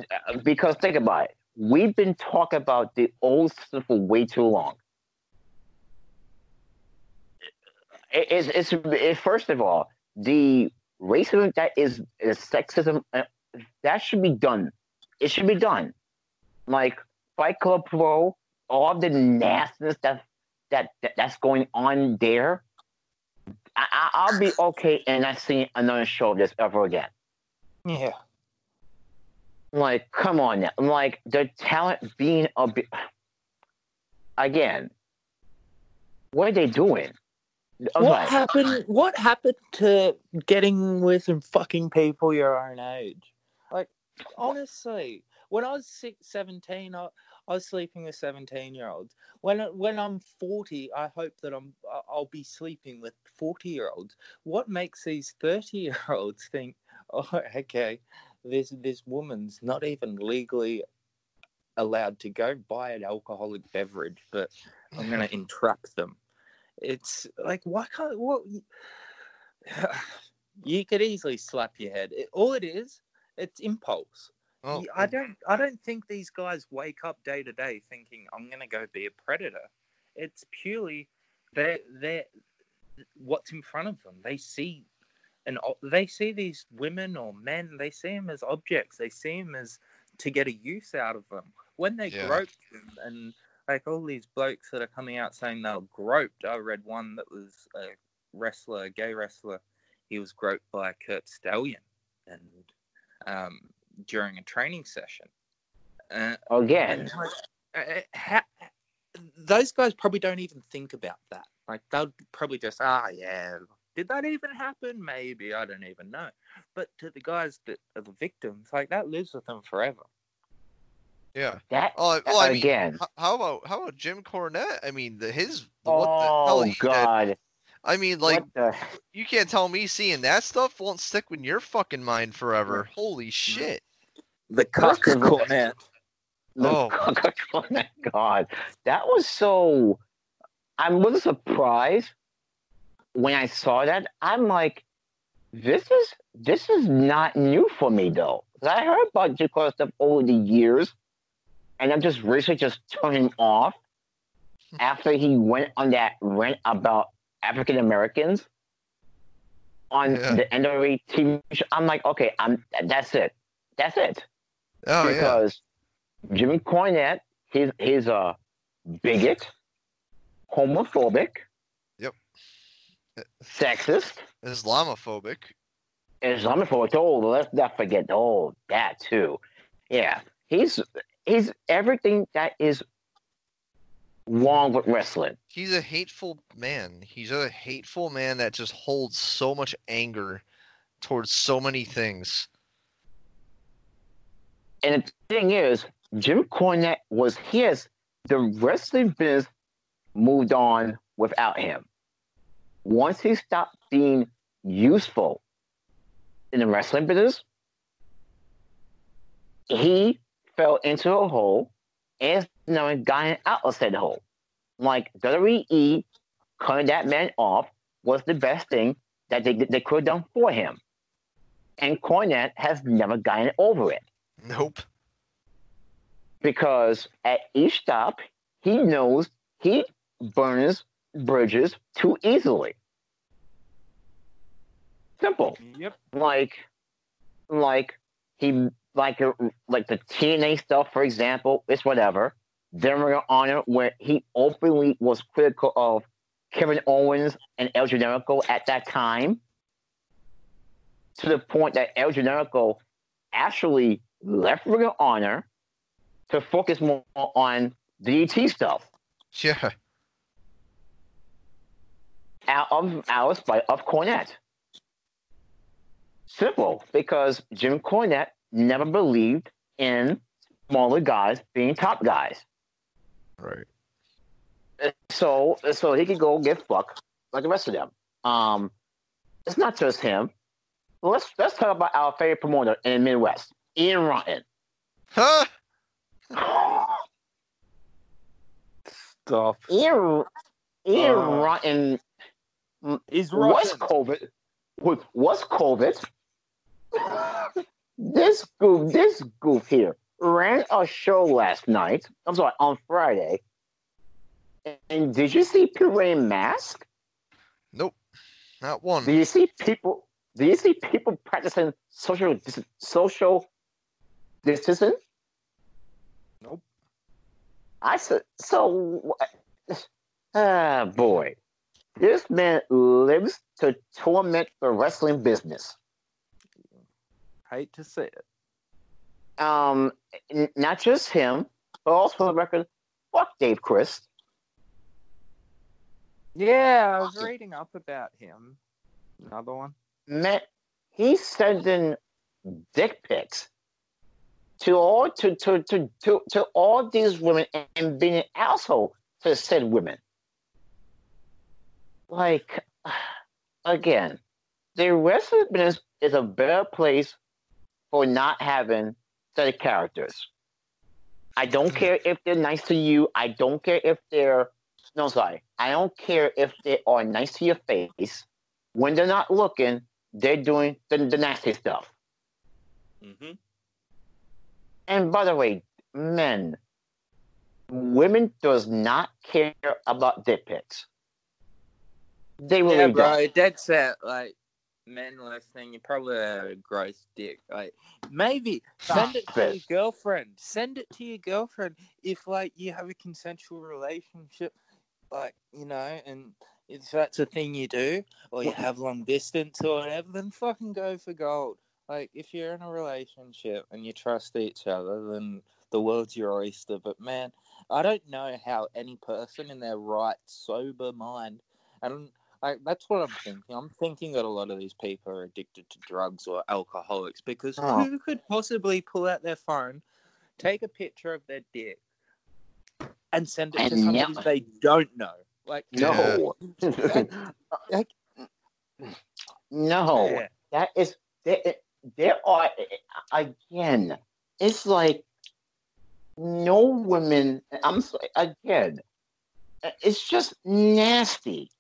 because think about it. We've been talking about the old stuff for way too long. It, it's, it's it, first of all the racism that is, is sexism uh, that should be done. It should be done. Like Fight Club Pro, all the nastiness that that, that that's going on there. I, I, I'll be okay and not seeing another show of this ever again. yeah. Like, come on now. Like, the talent being a bit. Again, what are they doing? I'm What like, happened? What happened to getting with some fucking people your own age? Like, honestly, when I was six, 17, I, I was sleeping with 17 year olds. When when I'm 40, I hope that I'm I'll be sleeping with 40 year olds. What makes these 30 year olds think, oh, okay, this this woman's not even legally allowed to go buy an alcoholic beverage, but I'm gonna entrap them. It's like why can't what you could easily slap your head. It, all it is, it's impulse. Well, I don't I don't think these guys wake up day to day thinking I'm gonna go be a predator. It's purely they they what's in front of them. They see and they see these women or men. They see them as objects. They see them as to get a use out of them. When they Yeah. grope them and like all these blokes that are coming out saying they were groped. I read one that was a wrestler, a gay wrestler. He was groped by Kurt Stallion, and um, during a training session. Uh, again, like, uh, ha- those guys probably don't even think about that. Like they'll probably just, ah, yeah, did that even happen? Maybe I don't even know. But to the guys that are the victims, like that lives with them forever. Yeah. That Oh, well, I mean, again. h- how about how about Jim Cornette? I mean, the his Oh what the hell he did. God! I mean, like the? you can't tell me seeing that stuff won't stick in your fucking mind forever. Mm-hmm. Holy shit! The First cuck of Cornette. Oh. my God, that was so. I was surprised when I saw that. I'm like, this is this is not new for me though. 'Cause I heard about Jim stuff over the years, and I'm just recently just turning off after he went on that rant about African Americans on Yeah. the NWA TV show. I'm like, okay, I'm that's it, that's it Oh yeah. because Jimmy Cornette, he's he's a uh, bigot, homophobic, Yep. sexist, Islamophobic. Islamophobic. Oh, let's not forget. Oh, that too. Yeah, he's he's everything that is wrong with wrestling. He's a hateful man. He's a hateful man that just holds so much anger towards so many things. And the thing is, Jim Cornette was his. The wrestling business moved on without him. Once he stopped being useful in the wrestling business, he fell into a hole and now got out of said hole. Like WWE cutting that man off was the best thing that they, they could have done for him. And Cornette has never gotten over it Nope. because at each stop, he knows he burns bridges too easily. Simple. Yep. Like, like he like uh, like the TNA stuff, for example. It's whatever. Then Ring of Honor, where he openly was critical of Kevin Owens and El Generico at that time, to the point that El Generico actually left Ring of Honor to focus more on DT stuff Yeah. out of out of spite of Cornette. Simple, because Jim Cornette never believed in smaller guys being top guys. Right. So so he could go get fucked like the rest of them. Um, it's not just him. Let's let's talk about our favorite promoter in the Midwest, Ian Rotten. Huh? Stop. Ian Ian Uh. Rotten Is was Russian. COVID was was COVID. this goof, this goof here ran a show last night. I'm sorry, on Friday. And did you see people wearing masks? Nope. Not one. Do you see people? Do you see people practicing social dis- social distancing? Nope. I said so. Ah, boy, this man lives to torment the wrestling business. Hate to say it. Um, n- not just him, but also the record, fuck Dave Chris. Yeah, I was reading up about him. Another one. Man, he's sending dick pics to all to to to to, to all these women and being an asshole to said women. Like, again, the wrestling business is a better place for not having set of characters. I don't care if they're nice to you. I don't care if they're no sorry. I don't care if they are nice to your face. When they're not looking, they're doing the, the nasty stuff. Mm-hmm. And by the way, men, women does not care about dick pics. They really Yeah, don't. bro, dead set. Like, men listening, you probably a gross dick. Like, maybe ah, send it to your girlfriend. Send it to your girlfriend if, like, you have a consensual relationship, like, you know, and if that's a thing you do, or you have long distance or whatever, then fucking go for gold. Like, if you're in a relationship and you trust each other, then the world's your oyster. But man, I don't know how any person in their right sober mind, and I, that's what I'm thinking. I'm thinking that a lot of these people are addicted to drugs or alcoholics because Oh. who could possibly pull out their phone, take a picture of their dick, and send it to And somebody yeah. they don't know? Like No. Like- no. Yeah. That is there, there are again. It's like no women. I'm sorry, again. It's just nasty.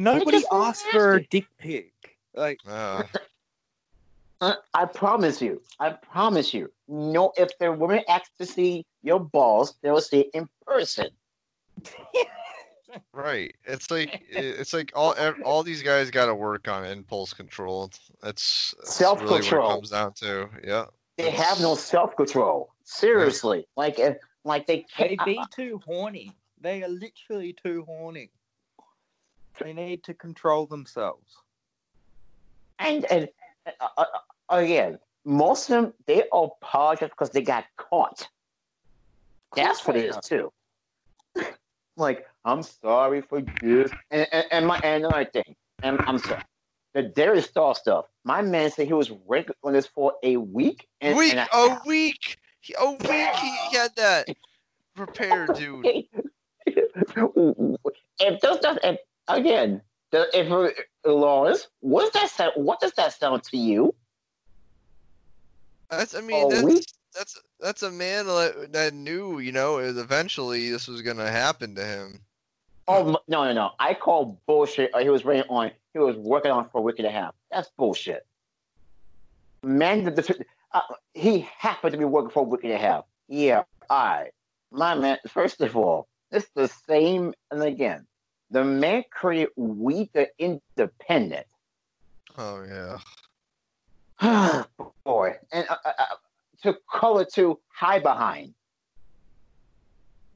Nobody just asked for a dick pic. Like Uh, Uh, I promise you. I promise you. No, if the women ask to see your balls, they will see it in person. right. It's like it's like all all these guys got to work on impulse control. That's, that's Self-control. it comes down to. Yeah. They have no self control. Seriously, like if like they they can't. be too horny. They are literally too horny. They need to control themselves. And and uh, uh, again, most of them they apologize because they got caught. That's what it is too. like I'm sorry for this, and and, and my and another thing, and I'm sorry. The David Starr stuff. My man said he was working on this for a week. And, week. and a a week. He- A week. He, he had that prepared, dude. if those stuff, if, again, the, if Lawrence, what does that sound? What does that sound to you? That's. I mean, that's week? that's that's a man that, that knew, you know, eventually this was gonna happen to him. Oh no, no, no! I call bullshit. uh, He was waiting on. He was working on for a week and a half. That's bullshit. Man, the, the, uh, he happened to be working for a week and a half. Yeah, I, My man. First of all, it's the same. And again, the man created We the Independent. Oh yeah. boy, and uh, uh, uh, to color to hide behind.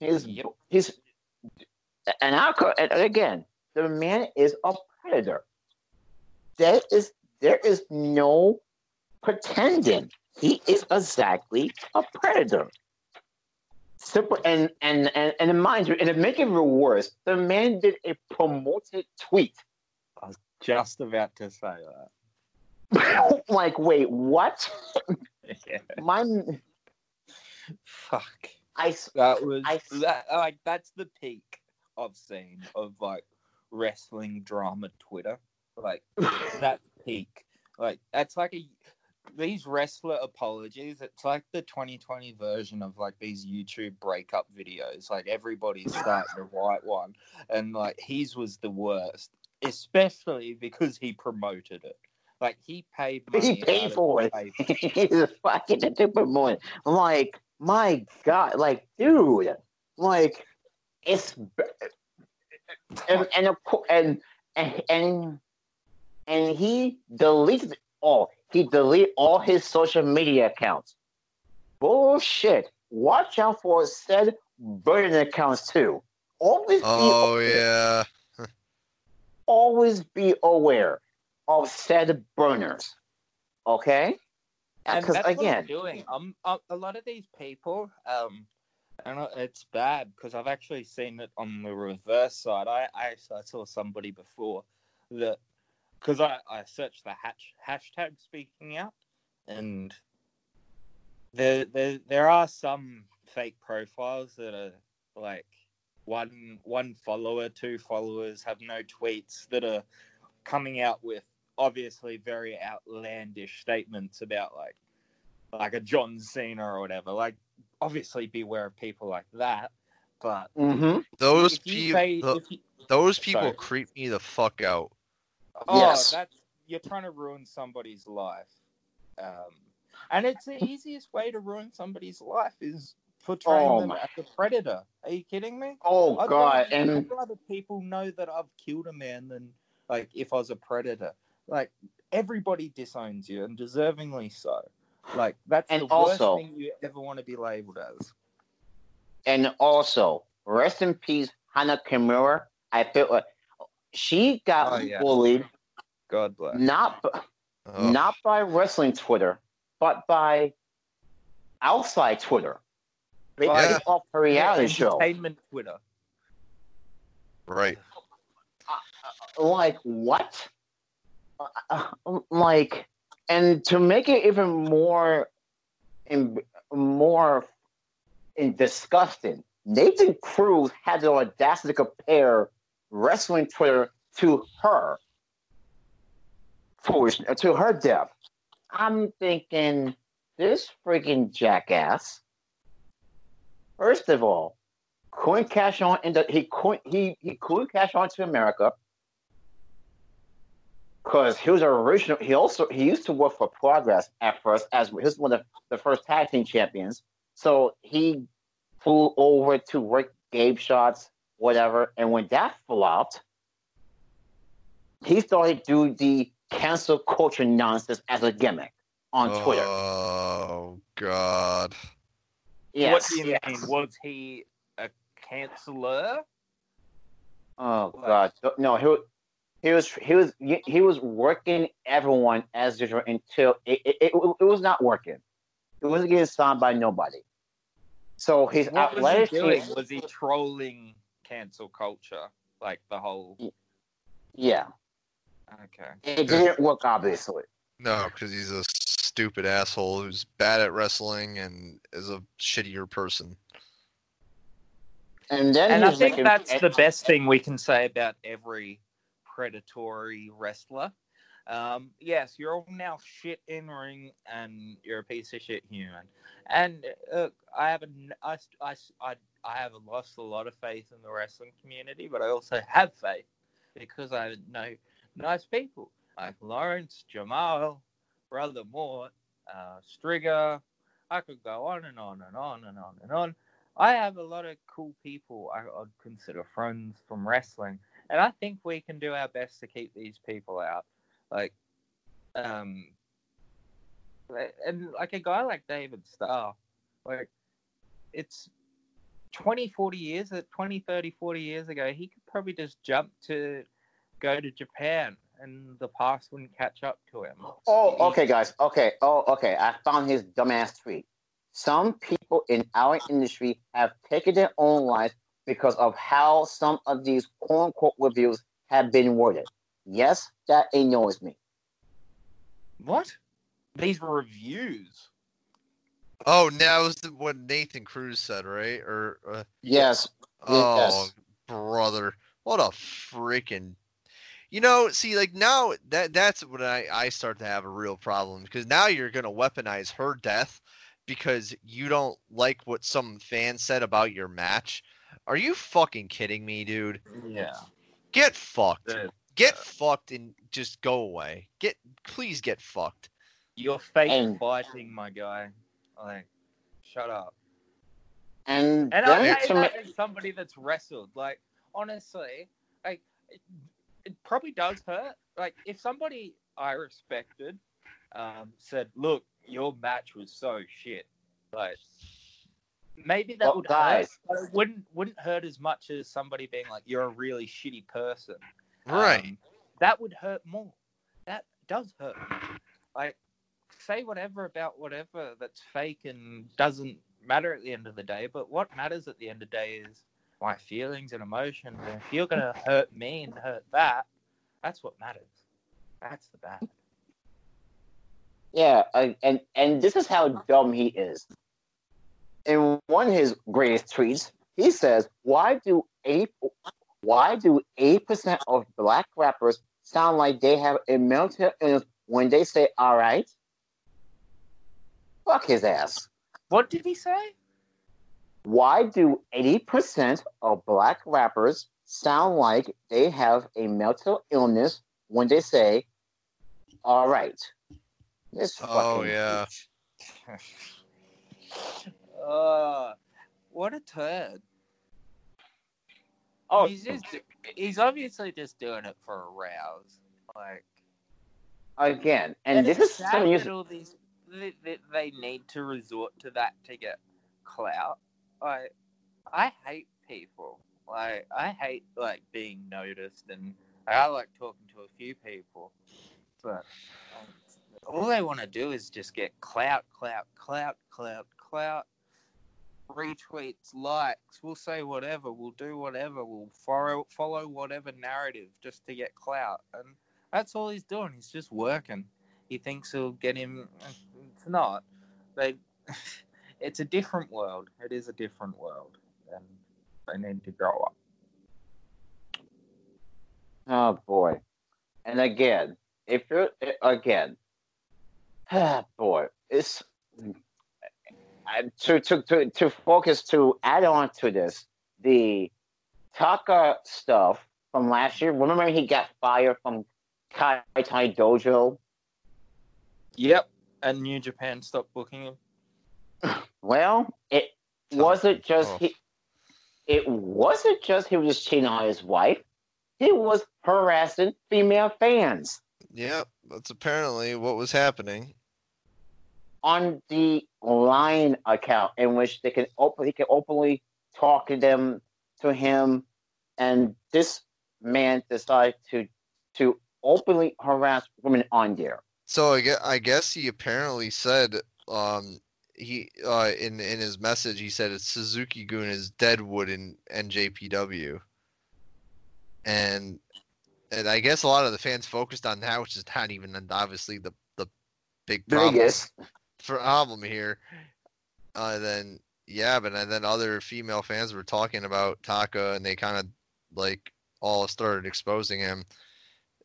His, Yep. his, and I and again, the man is a predator. There is there is no pretending. He is exactly a predator. Simple and and and and mind you, and to make it even worse, the man did a promoted tweet. I was just about to say that. like, wait, what? Yeah. My, Fuck. I, That was I- that, like that's the peak I've seen of like wrestling drama Twitter. Like that peak. Like that's like a these wrestler apologies. It's like the 2020 version of like these YouTube breakup videos. Like everybody's starting to write one, and like his was the worst, especially because he promoted it. Like he paid money. He paid for it. He's a fucking boy. Like, my God, like, dude, like, it's and and and and and and he deleted all. He deleted all his social media accounts. Bullshit. Watch out for said burning accounts too. Always be Oh yeah. always be aware of said burners. Okay? and Because that's what I'm again, doing. Um, uh, a lot of these people, um, and uh, it's bad because I've actually seen it on the reverse side. I I, I saw somebody before that because I I searched the hash, hashtag speaking out, and there there there are some fake profiles that are like one one follower, two followers have no tweets that are coming out with obviously very outlandish statements about like like a John Cena or whatever. Like obviously beware of people like that. But hmm Those if say, people. you, Those people Sorry. creep me the fuck out. Oh, Yes. that's you're trying to ruin somebody's life. Um, and it's the easiest way to ruin somebody's life is portraying Oh them my- as a predator. Are you kidding me? oh I'd god, rather, and I'd rather people know that I've killed a man than like if I was a predator. Like everybody disowns you, and deservingly so. Like that's And the also- worst thing you ever want to be labeled as. and also rest in peace, Hana Kimura. I feel like she got Oh, yeah. bullied God bless. not b- Ugh. not by wrestling Twitter, but by outside Twitter. They Right. kicked off her reality show. Entertainment Twitter. Right. Like what? Uh, uh, like, and to make it even more, in, more in disgusting, Nathan Cruz had the audacity to compare wrestling Twitter to her, to her death. I'm thinking this freaking jackass. First of all, couldn't cash on into he couldn't he he couldn't cash on to America because he was original. He also he used to work for Progress at first as he was one of the first tag team champions. So he flew over to work Gabe shots, whatever. And when that flopped, he started to do the cancel culture nonsense as a gimmick on Twitter. Oh God. Yes, what do you yes. mean? Was he a canceller? Oh God, no, he was, he was he was he was working everyone as usual until it, it, it, it was not working. It wasn't getting signed by nobody. So his What was he doing? team- Was he trolling cancel culture? Like the whole. yeah, Okay. it didn't work obviously. No, because he's a stupid asshole who's bad at wrestling and is a shittier person. And then And I think making- that's the best thing we can say about every predatory wrestler. Um, yes, you're all now shit in ring, and you're a piece of shit human. And uh, I have a, I, I, I, I have lost a lot of faith in the wrestling community, but I also have faith because I know nice people like Lawrence, Jahmale, Brother Mort, uh, Stringer. I could go on and on and on and on and on. I have a lot of cool people I would consider friends from wrestling, and I think we can do our best to keep these people out. Like, um, and like a guy like David Starr, like, it's 20, 40 years, uh, 20, 30, 40 years ago, he could probably just jump to go to Japan and the past wouldn't catch up to him. Oh, okay, guys. Okay. Oh, okay. I found his dumbass tweet. Some people in our industry have taken their own lives because of how some of these quote unquote reviews have been worded. Yes, that annoys me. What? These reviews. Oh, that was the, what Nathan Cruz said, right? Or uh, Yes. oh, Yes. brother, what a freaking. You know, see, like now that that's when I I start to have a real problem because now you're gonna weaponize her death because you don't like what some fan said about your match. Are you fucking kidding me, dude? Yeah. Get fucked. Dude, Get fucked and just go away. Get please get fucked. You're fake And- fighting, my guy. Like, shut up. And, And I then say that ma- as somebody that's wrestled. Like, honestly, like, it, it probably does hurt. Like, if somebody I respected um, said, "Look, your match was so shit," like, maybe that Well, would guys. hurt, but it wouldn't wouldn't hurt as much as somebody being like, "You're a really shitty person." Right. Um, that would hurt more. That does hurt. Like, say whatever about whatever that's fake and doesn't matter at the end of the day. But what matters at the end of the day is my feelings and emotions. And if you're gonna hurt me and hurt that, that's what matters. That's the bad. Yeah, uh, and and this is how dumb he is. In one of his greatest tweets, he says, "Why do eight? Why do eight percent of black rappers sound like they have a mental illness when they say all right?" Fuck his ass. What did he say? Why do eighty percent of black rappers sound like they have a mental illness when they say all right? This Oh, fucking yeah. bitch. uh, what a turd. Oh, he's just he's obviously just doing it for a rouse. Like again, and, this is sad something you that all these they, they, they need to resort to that to get clout. Like I hate people. Like I hate like being noticed, and I like talking to a few people, but um, all they want to do is just get clout, clout, clout, clout, clout. retweets, likes. We'll say whatever. We'll do whatever. We'll follow follow whatever narrative just to get clout, and that's all he's doing. He's just working. He thinks he'll get him. It's not. They. It's a different world. It is a different world, and they need to grow up. Oh boy. And again, if you're again, ah, boy, it's I- to, to to to focus to add on to this the Taka stuff from last year. Remember he got fired from Kai Tai Dojo. Yep. And New Japan stopped booking him. Well, it wasn't just Oh. he. It wasn't just he was just cheating on his wife. He was harassing female fans. Yep, that's apparently what was happening. on the line account in which they can open he can openly talk to them to him and this man decided to to openly harass women on there So I guess, I guess he apparently said um he uh in in his message he said it's Suzuki Gun is Deadwood in NJPW. And and I guess a lot of the fans focused on that, which is not even obviously the the big problem problem here. Uh, then yeah, but and then other female fans were talking about Taka, and they kind of like all started exposing him,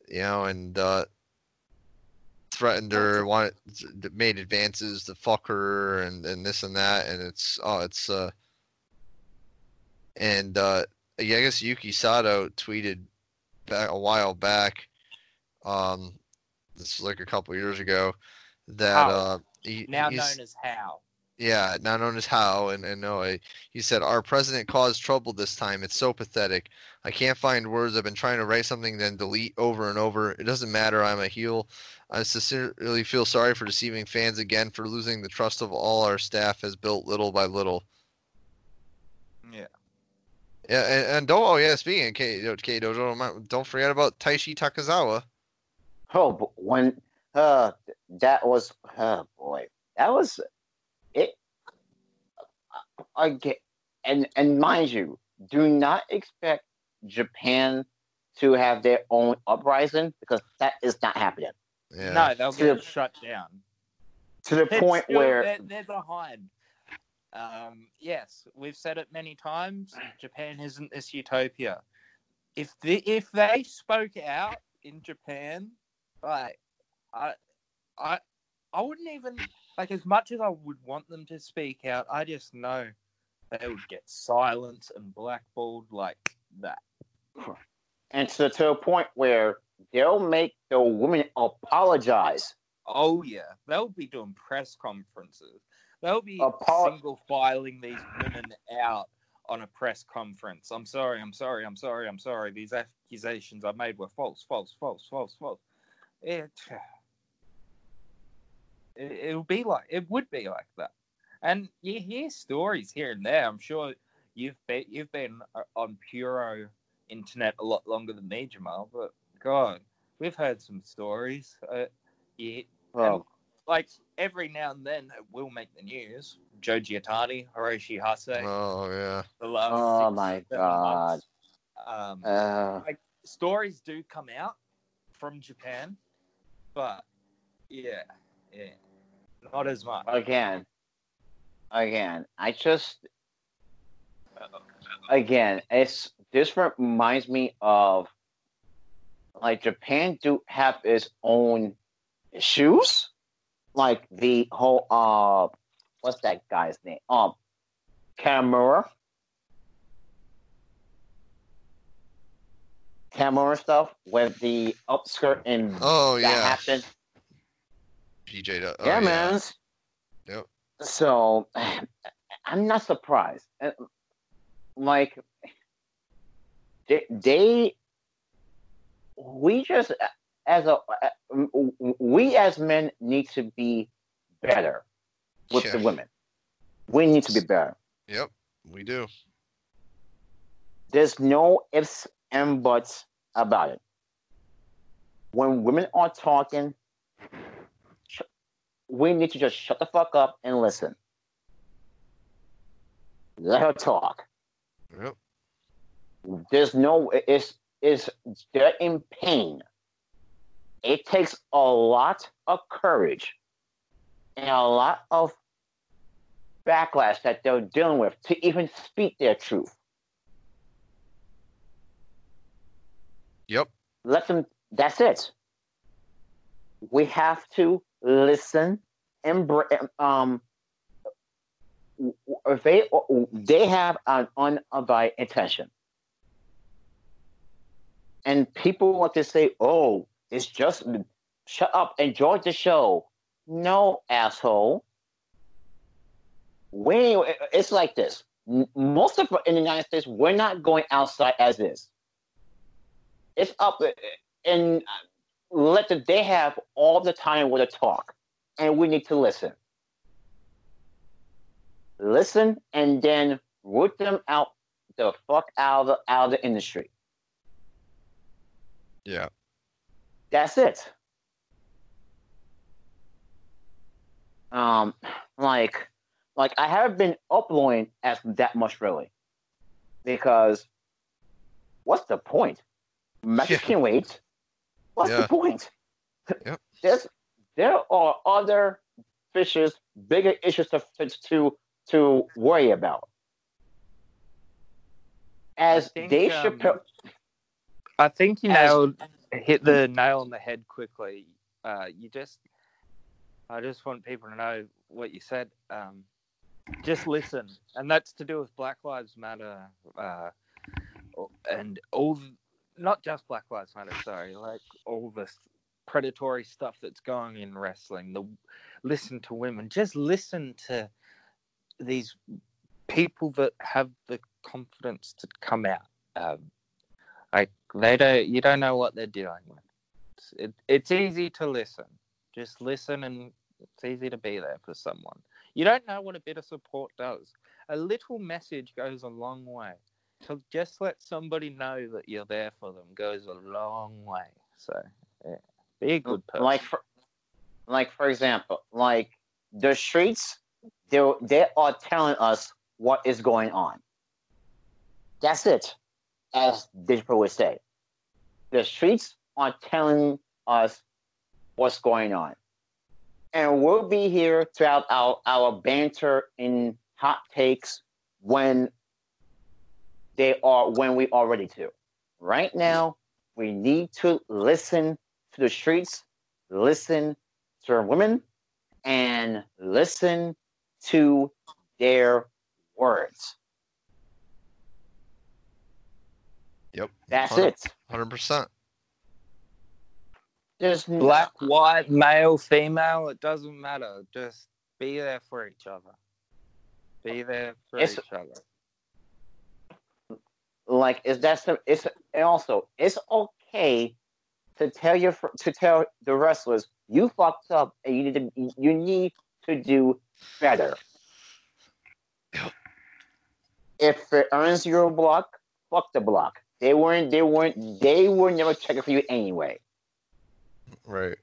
you know, and uh, threatened her, wanted made advances to fuck her, and and this and that, and it's oh, it's uh, and uh, yeah, I guess Yuki Sato tweeted back a while back, um, this was like a couple years ago, that uh, he, Now known as How. Yeah, now known as How and, and Noe. He said, Our president caused trouble this time. It's so pathetic. I can't find words. I've been trying to write something, then delete over and over. It doesn't matter. I'm a heel. I sincerely feel sorry for deceiving fans again, for losing the trust of all our staff has built little by little. Yeah. Yeah, and, and don't, oh, yeah, speaking of K, K Dojo, don't- don't forget about Taishi Takizawa. oh when uh that was oh boy that was it again and and mind you do not expect japan to have their own uprising because that is not happening Yeah. No, they'll To the- shut down. to the They're point still- where they're, they're behind. Um, yes, we've said it many times. Japan isn't this utopia. If the, if they spoke out in Japan, like I, I, I wouldn't even like as much as I would want them to speak out. I just know they would get silenced and blackballed like that. and to, to a point where they'll make the women apologize. Oh yeah, they'll be doing press conferences. They'll be Apo- single filing these women out on a press conference. I'm sorry, I'm sorry, I'm sorry, I'm sorry. These accusations I made were false, false, false, false, false. It, it it'll be like it would be like that, and you hear stories here and there. I'm sure you've been you've been uh, on Puro internet a lot longer than me, Jahmale. But God, we've heard some stories. Uh, yeah, Well, like every now and then it will make the news. Joe Giatani, Hiroshi Hase, Oh, yeah. the last Oh, six, my God. months. Um, uh, stories do come out from Japan, but yeah, yeah, not as much. again, again, I just, again, it's this reminds me of like Japan do have its own issues, like the whole uh, what's that guy's name? Um, Kamura. Kamura stuff with the upskirt and Oh, that yeah. happened. PJ. Oh, yeah, man. Yep. So I'm not surprised. Uh, Like they, they we just as a we as men need to be better with the women. We need to be better. Yep, we do. There's no ifs and buts about it. When women are talking, we need to just shut the fuck up and listen. Let her talk. Yep. There's no it's it's they're in pain. It takes a lot of courage and a lot of backlash that they're dealing with to even speak their truth. Yep. Let them that's it. We have to listen br- um they they have an unabided intention and people want to say, "Oh, it's just shut up, enjoy the show." No, asshole. We it's like this. Most of in the United States, we're not going outside as is. It's up and let the, they have all the time with a talk, and we need to listen. Listen, and then root them out the fuck out of the, out of the industry. Yeah. That's it. Um, like, like I haven't been uploading as that much really, because what's the point? Mexican yeah. wait. What's yeah. the point? Yep. There's, there are other fishes, bigger issues to to to worry about. As think, Dave um, I think you nailed hit the nail on the head quickly. Uh, you just, I just want people to know what you said. Um, just listen, and that's to do with Black Lives Matter, uh, and all, not just Black Lives Matter. Sorry, like all this predatory stuff that's going in wrestling. The listen to women. Just listen to these people that have the confidence to come out. Um, like they don't, you don't know what they're dealing with. It's, it, it's easy to listen. Just listen, and it's easy to be there for someone. You don't know what a bit of support does. A little message goes a long way. So just let somebody know that you're there for them goes a long way. So yeah, be a good person. Like for, like for example, like the streets, they they are telling us what is going on. That's it as Digital would say. The streets are telling us what's going on. And we'll be here throughout our, our banter and hot takes when they are when we are ready to. Right now, we need to listen to the streets, listen to women, and listen to their words. Yep. That's 100, it. Hundred percent. Just black, white, male, female. It doesn't matter. Just be there for each other. Be there for it's, each other. Like, is that some? It's and also it's okay to tell your to tell the wrestlers you fucked up and you need to you need to do better. If it earns your block, fuck the block. They weren't. They weren't. They were never checking for you anyway. Right.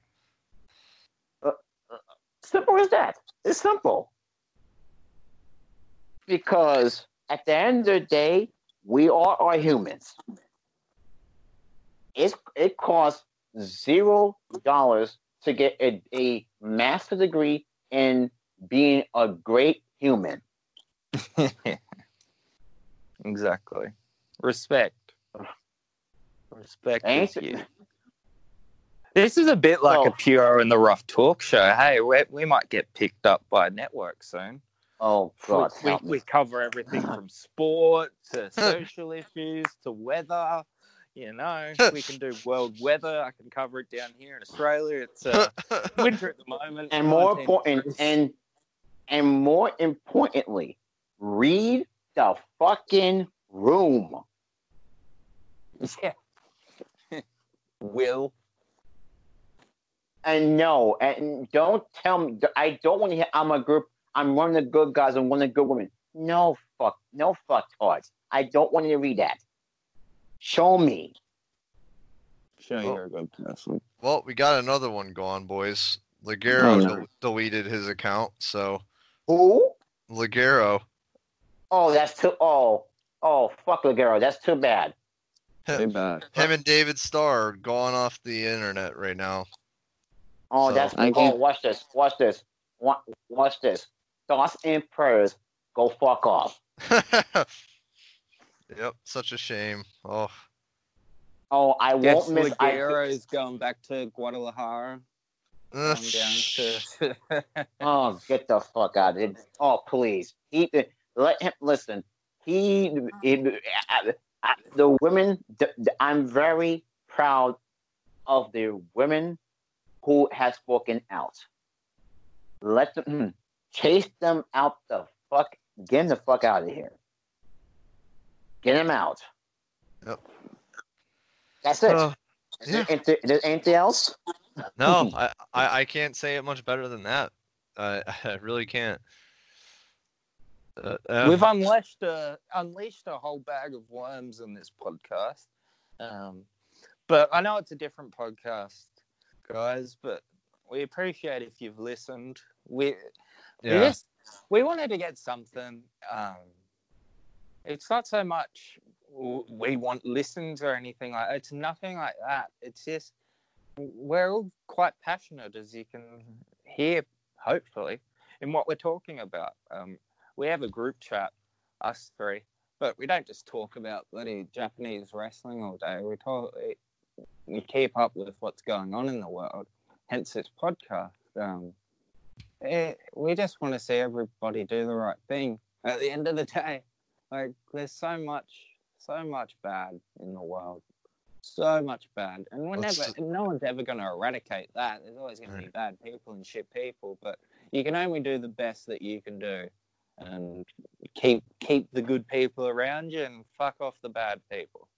Uh, uh, simple as that. It's simple. Because at the end of the day, we are our humans. It's, it costs zero dollars to get a, a master degree in being a great human. exactly. Respect. Respect Thank you. This is a bit like oh. a Puro in the Rough talk show. Hey, we, we might get picked up by a network soon. Oh God! We, we, we cover everything from sport to social issues to weather. You know, we can do world weather. I can cover it down here in Australia. It's uh, winter at the moment. And more important, and and more importantly, read the fucking room. Yeah. Will. And no, and don't tell me. I don't want to hear. I'm a group. I'm one of the good guys and one of the good women. No fuck, no fuck tards. I don't want you to read that. Show me. Show well, you're a good person. Well, we got another one gone, boys. Ligero oh, no. deleted his account, so. Who? Ligero. Oh, that's too. Oh, oh, fuck the girl. That's too bad. Too bad. Him and David Starr are going off the internet right now. Oh, So- that's. I Oh, watch this. Watch this. Watch this. Thoughts and prayers. Go fuck off. yep, such a shame. Oh, Oh, I Guess won't miss. I, is going back to Guadalajara. Down to. oh, get the fuck out of it. Oh, please. He let him listen. He, he I- I- the women. The, the- I'm very proud of the women who has spoken out. Let them hmm. Chase them out the fuck. Get them the fuck out of here. Get them out. Yep. That's it. uh, Is there anything- there anything else? no, I, I I can't say it much better than that. I I really can't. Uh, uh, We've unleashed a unleashed a whole bag of worms in this podcast. Um, but I know it's a different podcast, guys. But we appreciate if you've listened. We we just we wanted to get something. Um, it's not so much we want listens or anything like. It's nothing like that. It's just we're all quite passionate, as you can hear, hopefully, in what we're talking about. Um, we have a group chat, us three, but we don't just talk about bloody Japanese wrestling all day. We talk, we keep up with what's going on in the world. Hence, this podcast. Um, eh, we just want to see everybody do the right thing. At the end of the day, like there's so much, so much bad in the world, so much bad, and we're never, no one's ever going to eradicate that. There's always going to be bad people and shit people, but you can only do the best that you can do, and keep keep the good people around you and fuck off the bad people.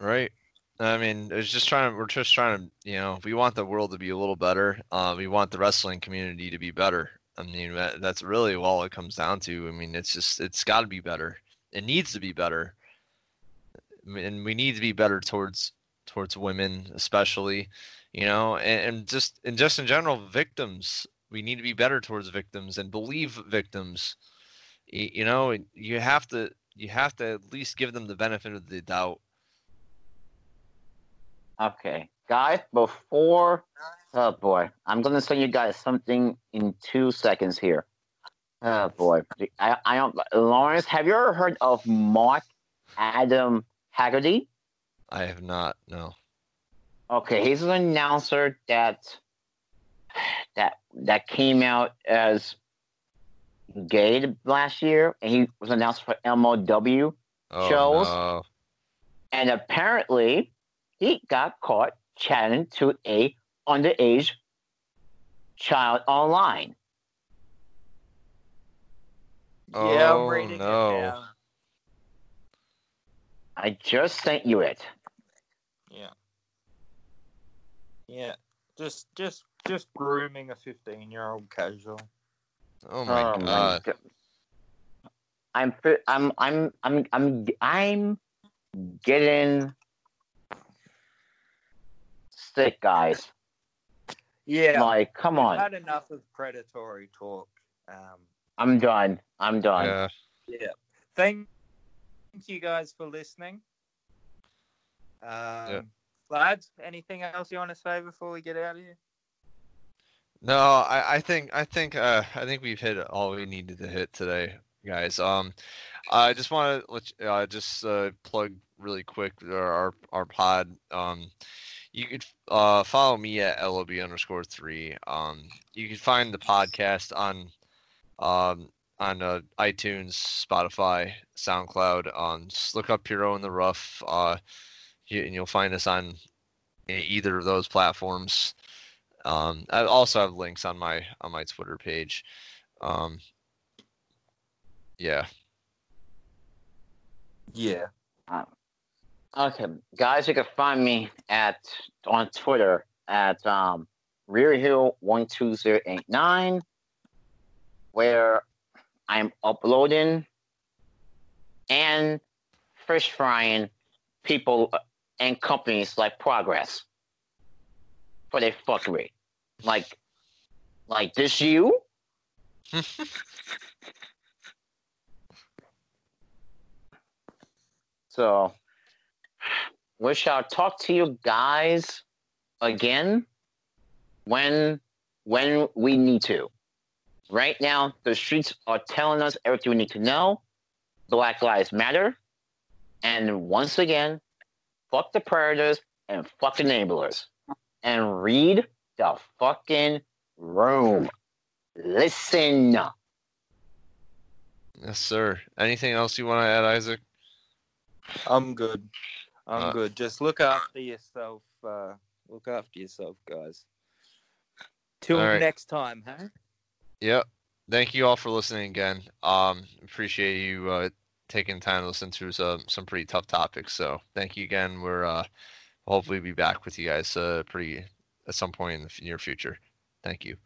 Right. I mean, it's just trying we're just trying to, you know, we want the world to be a little better. Uh, we want the wrestling community to be better. I mean, that, that's really all it comes down to. I mean, it's just, it's got to be better. It needs to be better. I mean, and we need to be better towards, towards women, especially, you know, and, and just, and just in general, victims. We need to be better towards victims and believe victims. Y- You know, you have to, you have to at least give them the benefit of the doubt. Okay, guys, before oh boy, I'm gonna send you guys something in two seconds here. Oh boy, I, I don't. Lawrence, have you ever heard of Mark Adam Haggerty? I have not. No. Okay, he's an announcer that that that came out as gay last year, and he was announced for MLW. Oh, Shows? no. and apparently he got caught chatting to a underage child online. yeah, Oh, I'm reading no. it now. I just sent you it. Yeah. Yeah. Just just just grooming a 15 year old casual. Oh my Oh god. God. I'm I'm I'm I'm I'm I'm getting sick, guys. Yeah. Like, come I've on. had enough of predatory talk. Um, I'm done. I'm done. Yeah. yeah. Thank you guys for listening. Um, Yeah. Lads, anything else you want to say before we get out of here? No, I, I think I think uh I think we've hit all we needed to hit today, guys. Um I just want to let you, uh, just uh, plug really quick our our, our pod. Um you could uh, follow me at lob underscore three. Um, you can find the podcast on um, on uh, iTunes, Spotify, SoundCloud. Um, look up Puro in the Rough, uh, and you'll find us on either of those platforms. Um, I also have links on my on my Twitter page. Um, yeah, Yeah. Okay, guys, you can find me at on Twitter at um, RearHill12089, where I'm uploading and fish frying people and companies like Progress for their fuckery. Like, like this you? So we shall talk to you guys again when when we need to. Right now, the streets are telling us everything we need to know. Black Lives Matter. And once again, fuck the predators and fuck the enablers. And read the fucking room. Listen. Yes, sir. Anything else you want to add, Izzac? I'm good. I'm Uh, good. Just look after yourself. Uh, look after yourself, guys. Till right. next time, huh? Yep. Thank you all for listening again. Um, appreciate you uh, taking time to listen to some some pretty tough topics. So thank you again. We're uh, hopefully be back with you guys uh, pretty at some point in the near future. Thank you.